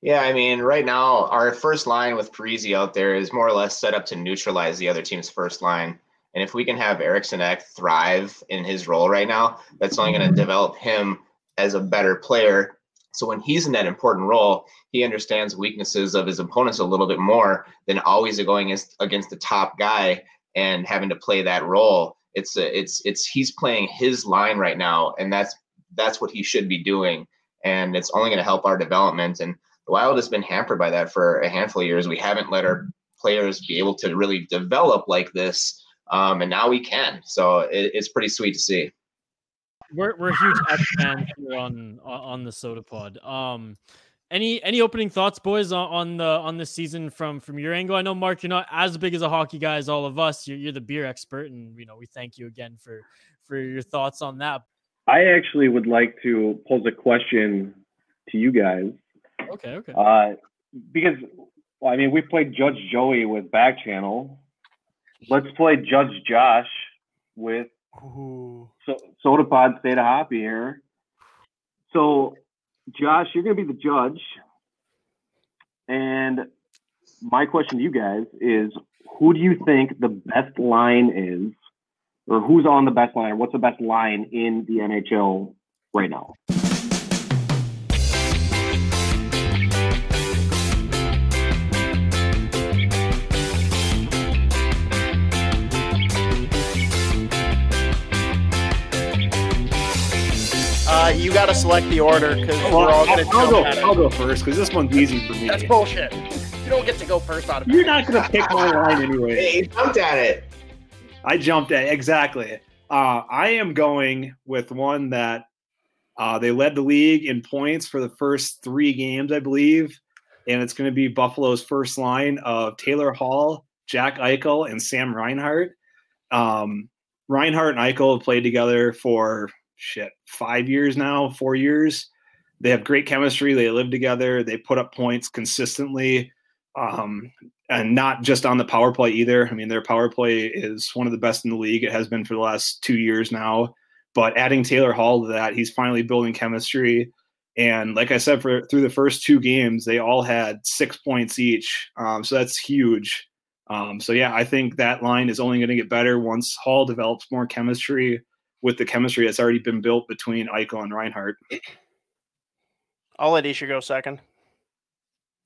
Yeah, I mean, right now our first line with Parise out there is more or less set up to neutralize the other team's first line. And if we can have Eriksson Ek thrive in his role right now, that's only going to develop him as a better player. So when he's in that important role, he understands weaknesses of his opponents a little bit more than always going against the top guy and having to play that role. It's a, it's it's he's playing his line right now, and that's that's what he should be doing. And it's only going to help our development. And the Wild has been hampered by that for a handful of years. We haven't let our players be able to really develop like this, um, and now we can. So it, it's pretty sweet to see. We're we're huge X fans here on on on the Sota Pod. Um, any any opening thoughts, boys, on, on the on the season from from your angle? I know Mark, you're not as big as a hockey guy as all of us. You're you're the beer expert, and you know we thank you again for for your thoughts on that. I actually would like to pose a question to you guys. Okay, okay. Uh, because, well, I mean, we played Judge Joey with Back Channel. Let's play Judge Josh with so- Sota Pod State of Hoppy here. So, Josh, you're going to be the judge. And my question to you guys is who do you think the best line is, or who's on the best line, or what's the best line in the NHL right now? You got to select the order because we're all I'll, going to I'll jump go. at it. I'll go first because this one's easy for me. That's bullshit. You don't get to go first out of You're not gonna pick my line anyway. Hey, you jumped at it. I jumped at it. exactly. Uh, I am going with one that uh, they led the league in points for the first three games, I believe, and it's going to be Buffalo's first line of Taylor Hall, Jack Eichel, and Sam Reinhart. Um, Reinhart and Eichel have played together for shit five years now, four years. They have great chemistry. They live together. They put up points consistently. Um, and not just on the power play either. I mean, their power play is one of the best in the league. It has been for the last two years now. But adding Taylor Hall to that, he's finally building chemistry. And like I said, for through the first two games, they all had six points each. Um, so that's huge. Um, so yeah, I think that line is only going to get better once Hall develops more chemistry with the chemistry that's already been built between Eichel and Reinhart. I'll let Isha go second.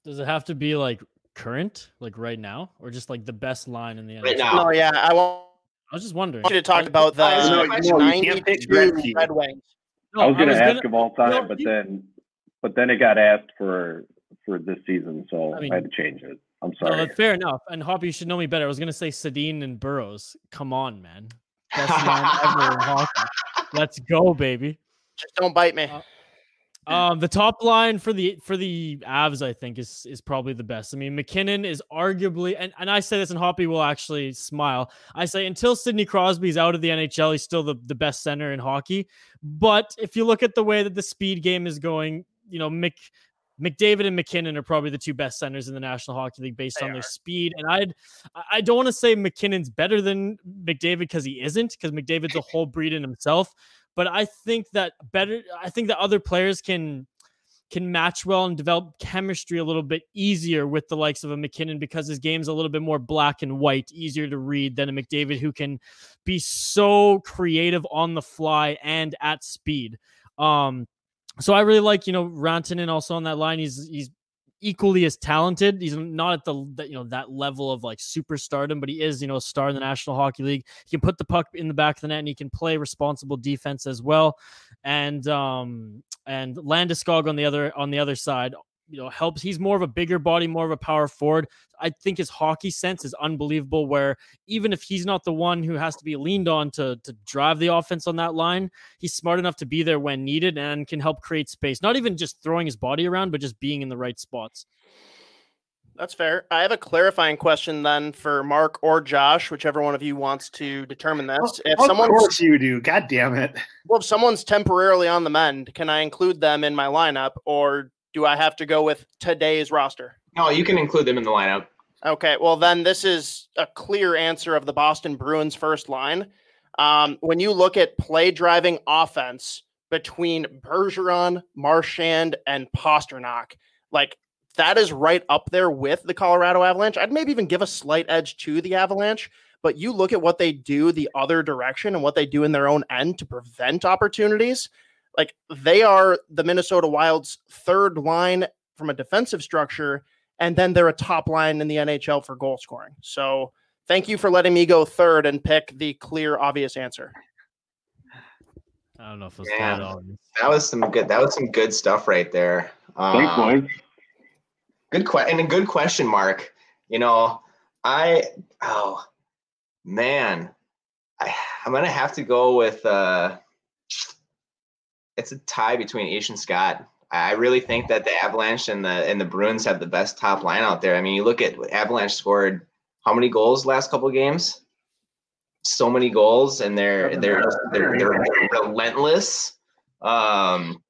Does it have to be like current, like right now, or just like the best line in the Right NHL? now. No, yeah, I want I was just wondering. i you to talk about the No, no, you 92 Gretzky. Red Wings. No, I was going to ask gonna- of all time, no, but you- then, but then it got asked for for this season, so I I, had to change it. I'm sorry. that's fair enough. And Hoppy, you should know me better. I was gonna say Sedin and Burrows. Come on, man. Best line ever in hockey. Let's go, baby. Just don't bite me. Uh, Um, the top line for the for the Avs, I think, is is probably the best. I mean, MacKinnon is arguably, and, and I say this, and Hoppy will actually smile. I say until Sidney Crosby's out of the NHL, he's still the, the best center in hockey. But if you look at the way that the speed game is going, you know, Mc McDavid and MacKinnon are probably the two best centers in the National Hockey League based They on their are. speed. And I'd I- I don't want to say MacKinnon's better than McDavid because he isn't, because McDavid's a whole breed in himself. But I think that better I think that other players can can match well and develop chemistry a little bit easier with the likes of a MacKinnon because his game's a little bit more black and white, easier to read than a McDavid who can be so creative on the fly and at speed. Um, so I really like, you know, Rantanen also on that line. He's he's equally as talented. He's not at the you know that level of like superstardom, but he is you know a star in the National Hockey League. He can put the puck in the back of the net and he can play responsible defense as well. And um and Landeskog on the other on the other side, you know, helps. He's more of a bigger body, more of a power forward. I think his hockey sense is unbelievable. Where even if he's not the one who has to be leaned on to to drive the offense on that line, he's smart enough to be there when needed and can help create space. Not even just throwing his body around, but just being in the right spots. That's fair. I have a clarifying question then for Mark or Josh, whichever one of you wants to determine this. If of someone's course you do. God damn it. well, if someone's temporarily on the mend, can I include them in my lineup, or do I have to go with today's roster? No, you can include them in the lineup. Okay, well then this is a clear answer of the Boston Bruins first line. Um, when you look at play driving offense between Bergeron, Marchand, and Pastrnak, like that is right up there with the Colorado Avalanche. I'd maybe even give a slight edge to the Avalanche, but you look at what they do the other direction and what they do in their own end to prevent opportunities. Like they are the Minnesota Wild's third line from a defensive structure and then they're a top line in the NHL for goal scoring. So thank you for letting me go third and pick the clear, obvious answer. I don't know if it's Yeah. that obvious. That was some good. That was some good stuff right there. Thanks, Um, boys. Good question and a good question, Mark. You know, I oh man, I, I'm gonna have to go with. uh It's a tie between Ish and Scott. I really think that the Avalanche and the and the Bruins have the best top line out there. I mean, you look at Avalanche scored how many goals last couple games? So many goals, and they're they're they're, they're relentless. Um,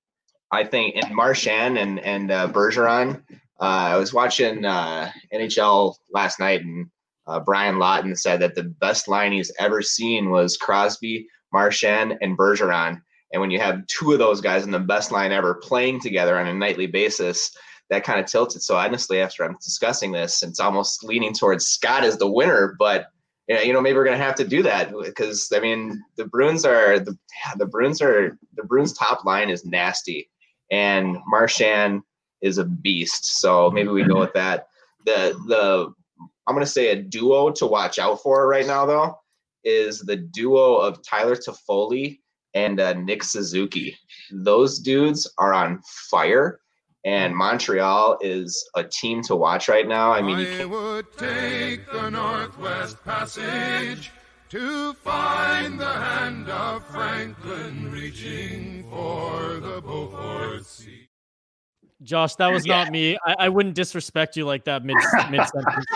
I think and Marchand and and uh, Bergeron. Uh, I was watching uh, NHL last night, and uh, Brian Lawton said that the best line he's ever seen was Crosby, Marchand, and Bergeron. And when you have two of those guys in the best line ever playing together on a nightly basis, that kind of tilts it. So honestly, after I'm discussing this, it's almost leaning towards Scott as the winner. But you know, maybe we're gonna have to do that because I mean, the Bruins are the the Bruins are the Bruins top line is nasty, and Marchand is a beast. So maybe we go with that. The the I'm gonna say a duo to watch out for right now though is the duo of Tyler Toffoli and uh, Nick Suzuki. Those dudes are on fire, and Montreal is a team to watch right now. I mean, you can't, would take the Northwest Passage to find the hand of Franklin reaching for the Beaufort Sea. Josh, that was not me. I, I wouldn't disrespect you like that mid mid sentence.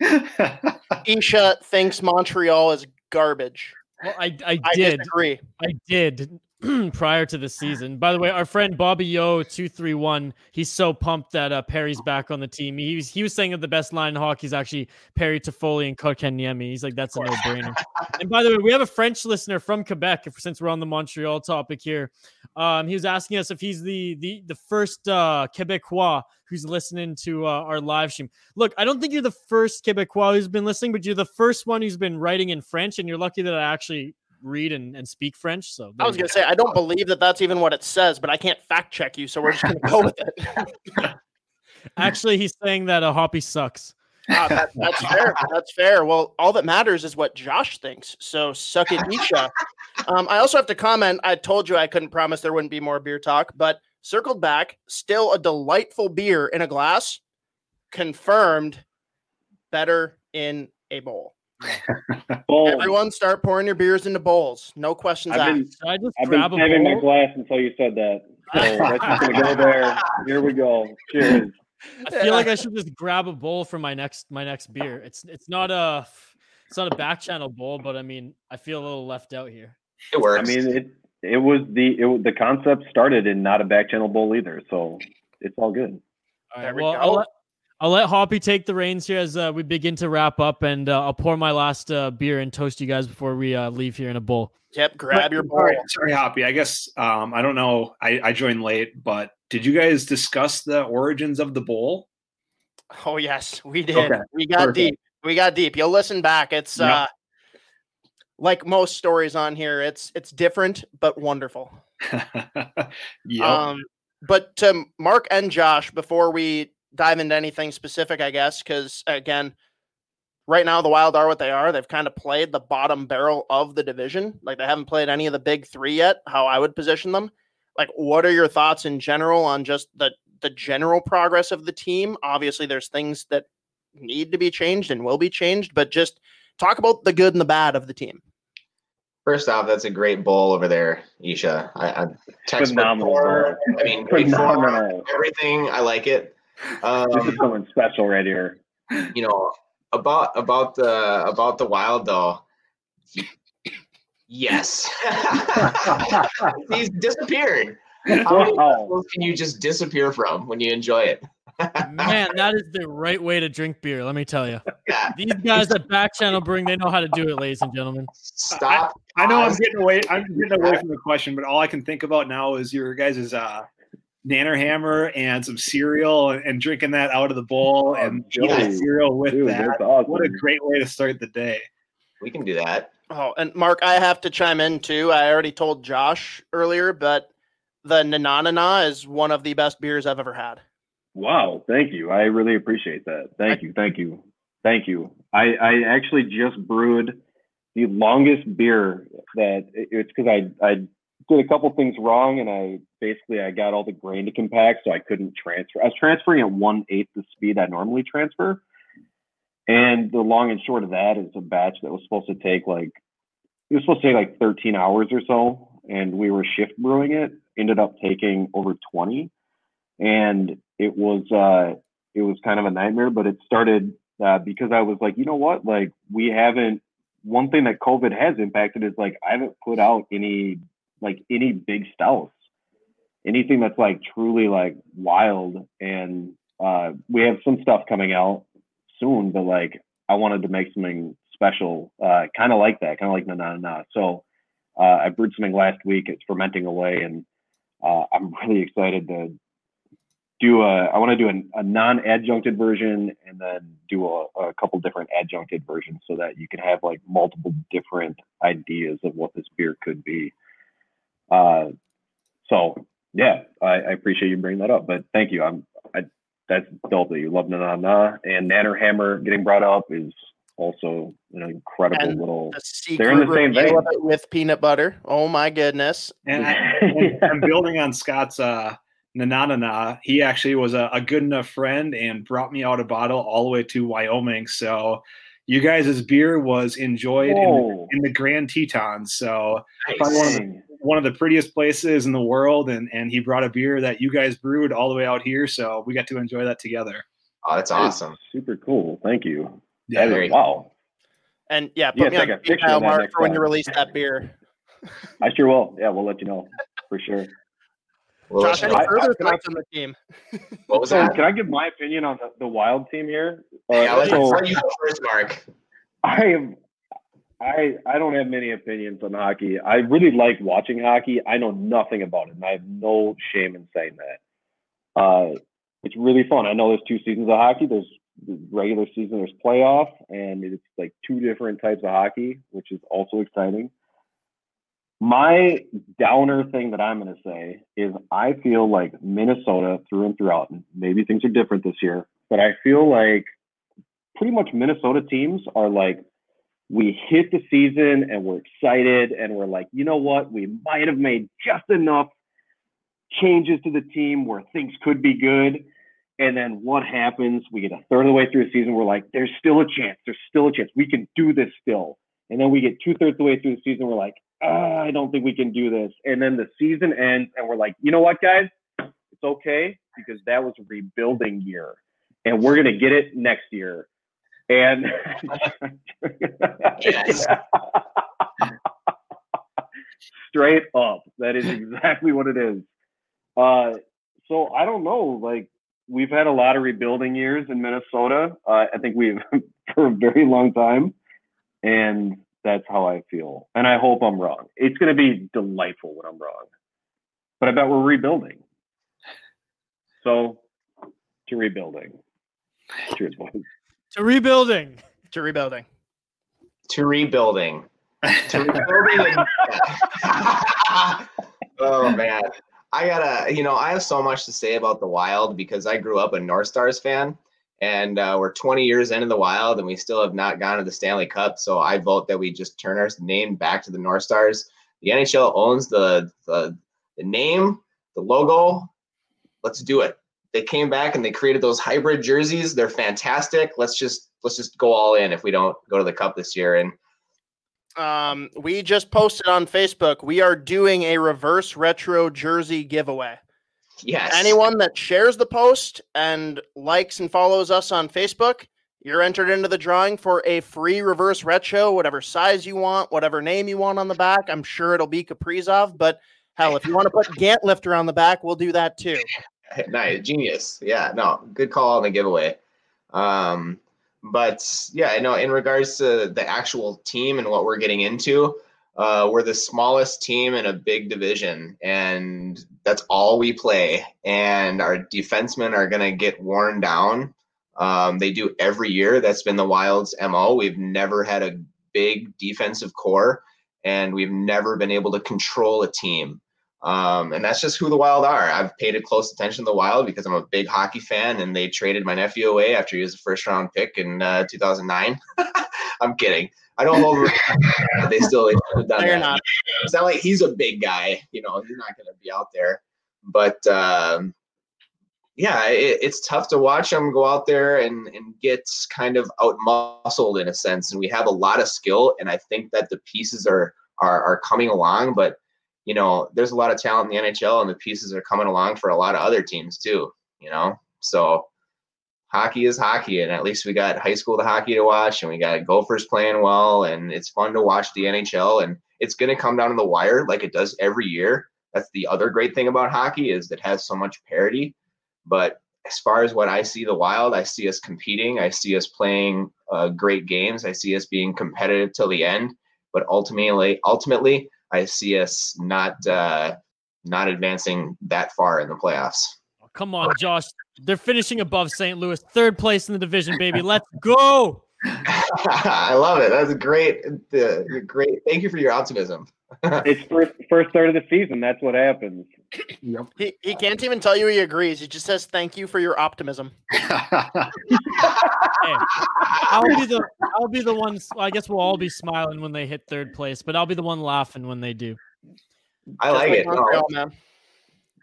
Isha thinks Montreal is garbage. Well, I I I did. disagree. I did prior to the season. By the way, our friend Bobby Yo two three one. He's so pumped that uh, Perry's back on the team. He was he was saying that the best line in hockey is actually Perry Toffoli and Kotkaniemi. He's like that's a no brainer. and by the way, we have a French listener from Quebec. If, since we're on the Montreal topic here, um, he was asking us if he's the the the first uh, Quebecois who's listening to uh, our live stream. Look, I don't think you're the first Quebecois who's been listening, but you're the first one who's been writing in French, and you're lucky that I actually read and, and speak French. So I was gonna say I don't believe that that's even what it says, but I can't fact check you, so we're just gonna go with it. Actually, he's saying that a Hoppy sucks. Ah, that, that's fair. That's fair. Well, all that matters is what Josh thinks. So suck it, Isha. Um, I also have to comment. I told you I couldn't promise there wouldn't be more beer talk, but circled back, still a delightful beer in a glass. Confirmed, better in a bowl. Everyone, start pouring your beers into bowls. No questions I've been, asked. Should I just I've been grab a saving my bowl? glass until you said that. So that's just gonna go there. Here we go. Cheers. I feel like I should just grab a bowl for my next my next beer. It's it's not a it's not a back channel bowl, but I mean I feel a little left out here. it works. I mean, it it was the it, was- the concept started in not a back channel bowl either, so it's all good. All There we well go. I'll let, I'll let Hoppy take the reins here as uh, we begin to wrap up, and uh, I'll pour my last uh, beer and toast you guys before we uh, leave here in a bowl. Yep, grab your bowl. Sorry, sorry, Hoppy. I guess um, I don't know. I, I joined late, but did you guys discuss the origins of the bowl? Oh yes, we did. Okay, We got perfect. deep. We got deep. You'll listen back. It's Yep. uh like most stories on here, it's it's different but wonderful. yeah. Um but to Mark and Josh, before we dive into anything specific, I guess, because again, right now the Wild are what they are. They've kind of played the bottom barrel of the division. Like they haven't played any of the big three yet, how I would position them. Like, what are your thoughts in general on just the the general progress of the team? Obviously, there's things that need to be changed and will be changed, but just talk about the good and the bad of the team. First off, that's a great bowl over there, Isha. I, I textbook Phenomenal form. I mean, great form, everything. I like it. This is Um, something special right here. you know about about the about the wild though. Yes, he's disappeared. How many Wow. can you just disappear from when you enjoy it? Man, that is the right way to drink beer. Let me tell you. Yeah. These guys at Back Channel Brewing, they know how to do it, ladies and gentlemen. Stop. I know I'm getting away. I'm getting away from the question, but all I can think about now is your guys' uh, nanner hammer and some cereal and, and drinking that out of the bowl oh, and Joey. eating cereal with Dude, that. awesome. What a great way to start the day. We can do that. Oh, and Mark, I have to chime in too. I already told Josh earlier, but the Nananana is one of the best beers I've ever had. Wow, thank you. I really appreciate that. Thank you, thank you, thank you. I, I actually just brewed the longest beer that it's because I I did a couple things wrong and I basically I got all the grain to compact so I couldn't transfer. I was transferring at one eighth the speed I normally transfer. And the long and short of that is a batch that was supposed to take like it was supposed to take like 13 hours or so, and we were shift brewing it. Ended up taking over 20, and it was uh, it was kind of a nightmare. But it started uh, because I was like, you know what, like we haven't. One thing that COVID has impacted is like I haven't put out any like any big stouts, anything that's like truly like wild, and uh, we have some stuff coming out soon, but like I wanted to make something special, uh, kind of like that, kind of like na na na. So Uh, I brewed something last week. It's fermenting away, and uh, I'm really excited to do a. I want to do a, a non-adjuncted version, and then do a, a couple different adjuncted versions, so that you can have like multiple different ideas of what this beer could be. Uh, so yeah, I, I appreciate you bringing that up. But thank you. I'm I, that's dope that you love Na Na Na and Nanner Hammer getting brought up is also an incredible And little. The They're in the same review vein. with peanut butter. Oh my goodness. And, I, I'm building on Scott's uh, na na na na. He actually was a, a good enough friend and brought me out a bottle all the way to Wyoming. So you guys' beer was enjoyed in, Whoa. in the Grand Tetons. So Nice. probably one of, the, one of the prettiest places in the world. And, and he brought a beer that you guys brewed all the way out here. So we got to enjoy that together. Oh, that's That is awesome. Super cool. Thank you. Yeah, That is- very- wow. And yeah, You put me gotta on a the picture of email that mark for when you release that beer. I sure will. Yeah, we'll let you know for sure. Well, Josh, any I- further I- thoughts on the team? what was So, that? can I give my opinion on the, the Wild team here? Uh, Yeah, so let you first, Mark. I am. I I don't have many opinions on hockey. I really like watching hockey. I know nothing about it, and I have no shame in saying that. Uh, it's really fun. I know there's two seasons of hockey. There's regular season, there's playoff, and it's like two different types of hockey, which is also exciting. My downer thing that I'm going to say is I feel like Minnesota through and throughout, maybe things are different this year, but I feel like pretty much Minnesota teams are like, we hit the season and we're excited and we're like, you know what? We might have made just enough changes to the team where things could be good. And then what happens? We get a third of the way through the season. We're like, there's still a chance. There's still a chance. We can do this still. And then we get two thirds of the way through the season. We're like, ah, I don't think we can do this. And then the season ends and we're like, you know what, guys? It's okay because that was a rebuilding year and we're to get it next year. And straight up, that is exactly what it is. Uh, so I don't know. Like we've had a lot of rebuilding years in Minnesota. Uh, I think we've for a very long time, and that's how I feel. And I hope I'm wrong. It's going to be delightful when I'm wrong, but I bet we're rebuilding. So to rebuilding. Cheers, boys. To rebuilding. To rebuilding. To rebuilding. To rebuilding. oh man, I gotta. You know, I have so much to say about the Wild because I grew up a North Stars fan, and uh, we're 20 years into the Wild, and we still have not gone to the Stanley Cup. So I vote that we just turn our name back to the North Stars. The NHL owns the the, the name, the logo. Let's do it. They came back and they created those hybrid jerseys. They're fantastic. Let's just let's just go all in if we don't go to the Cup this year. And Um, we just posted on Facebook. We are doing a reverse retro jersey giveaway. Yes, Anyone that shares the post and likes and follows us on Facebook, you're entered into the drawing for a free reverse retro, whatever size you want, whatever name you want on the back. I'm sure it'll be Kaprizov, but hell, if you want to put Gant Lifter on the back, we'll do that too. nice genius yeah no good call on the giveaway um but yeah i know in regards to the actual team and what we're getting into uh we're the smallest team in a big division and that's all we play and our defensemen are going to get worn down um they do every year that's been the wild's mo we've never had a big defensive core and we've never been able to control a team um, and that's just who the Wild are. I've paid close attention to the Wild because I'm a big hockey fan, and they traded my nephew away after he was a first round pick in uh, 2009. I'm kidding. I don't hold. they still they should have done No, you're that. not. It's not like he's a big guy. You know, he's not going to be out there. But um, yeah, it, it's tough to watch them go out there and, and get kind of out muscled in a sense. And we have a lot of skill, and I think that the pieces are are, are coming along, but you know, there's a lot of talent in the NHL, and the pieces are coming along for a lot of other teams too. You know, so hockey is hockey, and at least we got high school to hockey to watch, and we got Gophers playing well, and it's fun to watch the NHL, and it's going to come down to the wire like it does every year. That's the other great thing about hockey is it has so much parity. But as far as what I see the Wild, I see us competing. I see us playing uh, great games. I see us being competitive till the end. But ultimately, ultimately, I see us not uh, not advancing that far in the playoffs. Come on, Josh. They're finishing above St. Louis, third place in the division, baby. Let's go. I love it. That's a great, uh, great. Thank you for your optimism. it's first first third of the season. That's what happens. Yep. He, he can't even tell you he agrees. He just says thank you for your optimism. Hey, I'll be the I'll be the one. I guess we'll all be smiling when they hit third place, but I'll be the one laughing when they do. I Just like it. Montreal, Oh, man.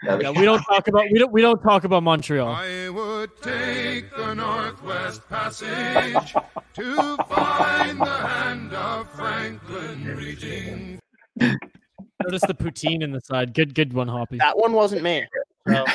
That'd Yeah, be- we don't talk about we don't we don't talk about Montreal. I would take the Northwest Passage to find the hand of Franklin reaching. Notice the poutine in the side. Good good one, Hoppy. That one wasn't me. So,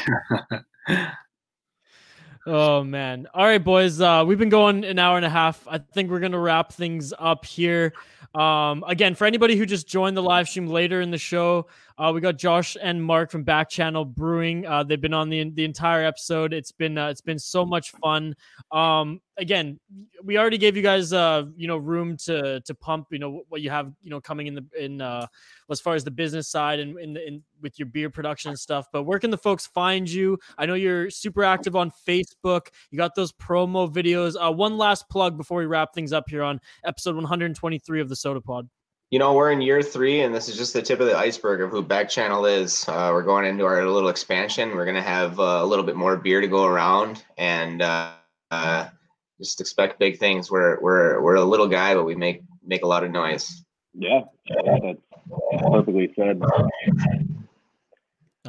Oh man. All right, boys. Uh, we've been going an hour and a half. I think we're gonna wrap things up here. Um, again, for anybody who just joined the live stream later in the show, uh, we got Josh and Marc from Back Channel Brewing. Uh, they've been on the the entire episode. It's been uh, it's been so much fun. Um, again, we already gave you guys uh, you know room to to pump. You know what you have you know coming in the in uh, as far as the business side and in, in with your beer production and stuff. But where can the folks find you? I know you're super active on Facebook. You got those promo videos. Uh, one last plug before we wrap things up here on episode 123 of the Sota Pod. You know, we're in year three, and this is just the tip of the iceberg of who Back Channel is. Uh, we're going into our little expansion. We're going to have uh, a little bit more beer to go around, and uh, uh, just expect big things. We're we're we're a little guy, but we make make a lot of noise. Yeah, yeah, that's perfectly said. Oh,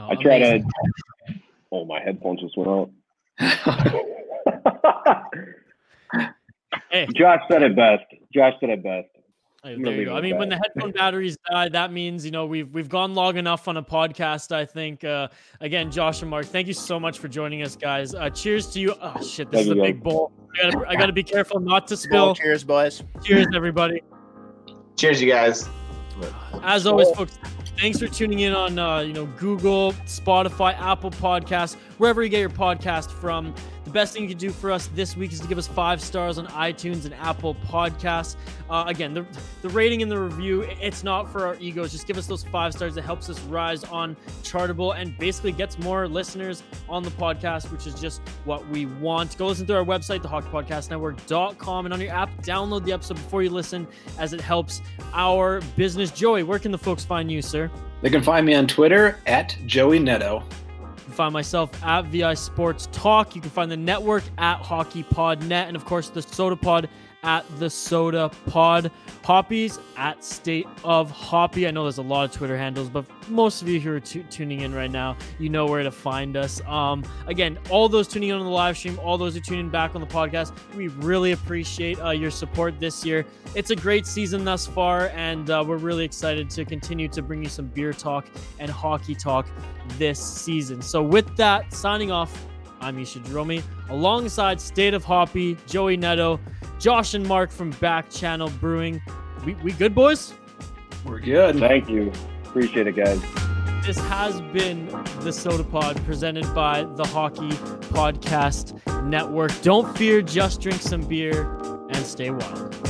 I try amazing. to. Oh, my headphones just went out. Hey. Josh said it best. Josh said it best. Hey, I'm there you go. I at mean, when the headphone batteries die, that means you know we've we've gone long enough on a podcast. I think. Uh, again, Josh and Marc, thank you so much for joining us, guys. Uh, cheers to you. Oh shit, this Thank is a you, big bowl. I gotta, I gotta be careful not to well, spill. cheers, boys. Cheers, everybody. Cheers, you guys. As always, folks, thanks for tuning in on uh, you know Google, Spotify, Apple Podcasts, wherever you get your podcast from. The best thing you can do for us this week is to give us five stars on iTunes and Apple Podcasts. Uh, again, the, the rating and the review, it's not for our egos. Just give us those five stars. It helps us rise on Chartable and basically gets more listeners on the podcast, which is just what we want. Go listen to our website, thehockeypodcastnetwork.com, and on your app, download the episode before you listen as it helps our business. Joey, where can the folks find you, sir? They can find me on Twitter at Joey Nadeau. Find myself at VI Sports Talk. You can find the network at Hockey Pod Net, and of course the Sota Pod at the Sota Pod. Hoppies at State of Hoppy. I know there's a lot of Twitter handles, but most of you who are tu- tuning in right now, you know where to find us. Um, again, all those tuning in on the live stream, all those who tune in back on the podcast, we really appreciate uh, your support this year. It's a great season thus far, and uh, we're really excited to continue to bring you some beer talk and hockey talk this season. So, with that, signing off, I'm Isha Jerome, alongside State of Hoppy, Joey Nadeau, Josh and Marc from Back Channel Brewing. We, we good, boys? We're good. Thank you. Appreciate it, guys. This has been the Sota Pod presented by the Hockey Podcast Network. Don't fear, just drink some beer and stay wild.